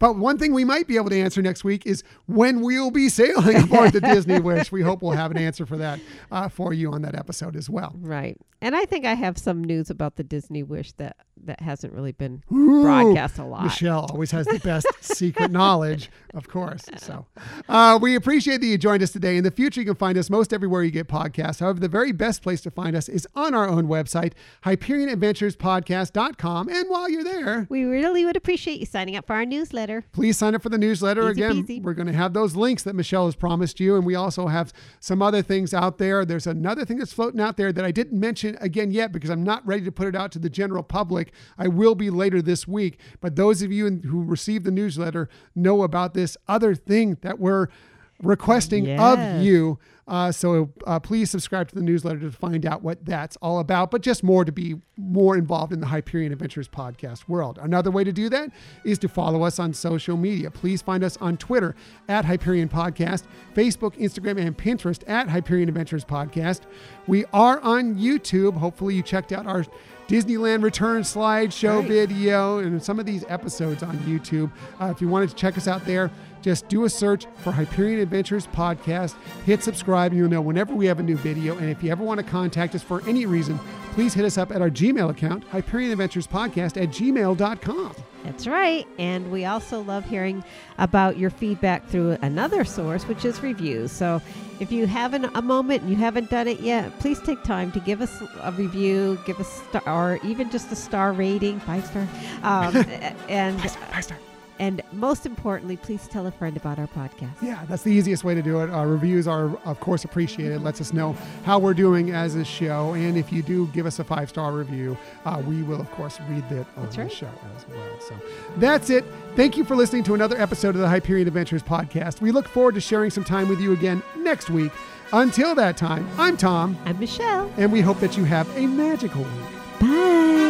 [SPEAKER 1] But one thing we might be able to answer next week is when we'll be sailing aboard the Disney Wish. We hope we'll have an answer for that uh, for you on that episode as well.
[SPEAKER 2] Right. And I think I have some news about the Disney Wish that that hasn't really been
[SPEAKER 1] Ooh,
[SPEAKER 2] broadcast a lot.
[SPEAKER 1] Michelle always has the best secret knowledge, of course. So uh, we appreciate that you joined us today. In the future, you can find us most everywhere you get podcasts. However, the very best place to find us is on our own website, HyperionAdventuresPodcast.com. And while you're there,
[SPEAKER 2] We really would appreciate you signing up for our newsletter.
[SPEAKER 1] please sign up for the newsletter.
[SPEAKER 2] Easy
[SPEAKER 1] Again,
[SPEAKER 2] peasy.
[SPEAKER 1] we're going to have those links that Michelle has promised you. And we also have some other things out there. There's another thing that's floating out there that I didn't mention again yet because I'm not ready to put it out to the general public. I will be later this week. But those of you who receive the newsletter know about this other thing that we're requesting of you. Uh, so uh, please subscribe to the newsletter to find out what that's all about, but just more to be more involved in the Hyperion Adventures podcast world. Another way to do that is to follow us on social media. Please find us on Twitter at Hyperion Podcast, Facebook, Instagram, and Pinterest at Hyperion Adventures Podcast. We are on YouTube. Hopefully, you checked out our Disneyland Return slideshow
[SPEAKER 2] Right.
[SPEAKER 1] video and some of these episodes on YouTube. Uh, if you wanted to check us out there, just do a search for Hyperion Adventures Podcast, hit subscribe, and you'll know whenever we have a new video. And if you ever want to contact us for any reason, please hit us up at our Gmail account, Hyperion Adventures Podcast at gmail.com.
[SPEAKER 2] That's right. And we also love hearing about your feedback through another source, which is reviews. So if you haven't a moment and you haven't done it yet, please take time to give us a review, give us star, or even just a star rating, five star. Um, and
[SPEAKER 1] Five star.
[SPEAKER 2] And most importantly, please tell a friend about our podcast.
[SPEAKER 1] Yeah, that's the easiest way to do it. Our reviews are, of course, appreciated. It Lets us know how we're doing as a show. And if you do give us a five star review, uh, we will, of course, read that on the show as well. So that's it. Thank you for listening to another episode of the Hyperion Adventures podcast. We look forward to sharing some time with you again next week. Until that time, I'm Tom,
[SPEAKER 2] I'm Michelle.
[SPEAKER 1] and we hope that you have a magical week.
[SPEAKER 2] Bye.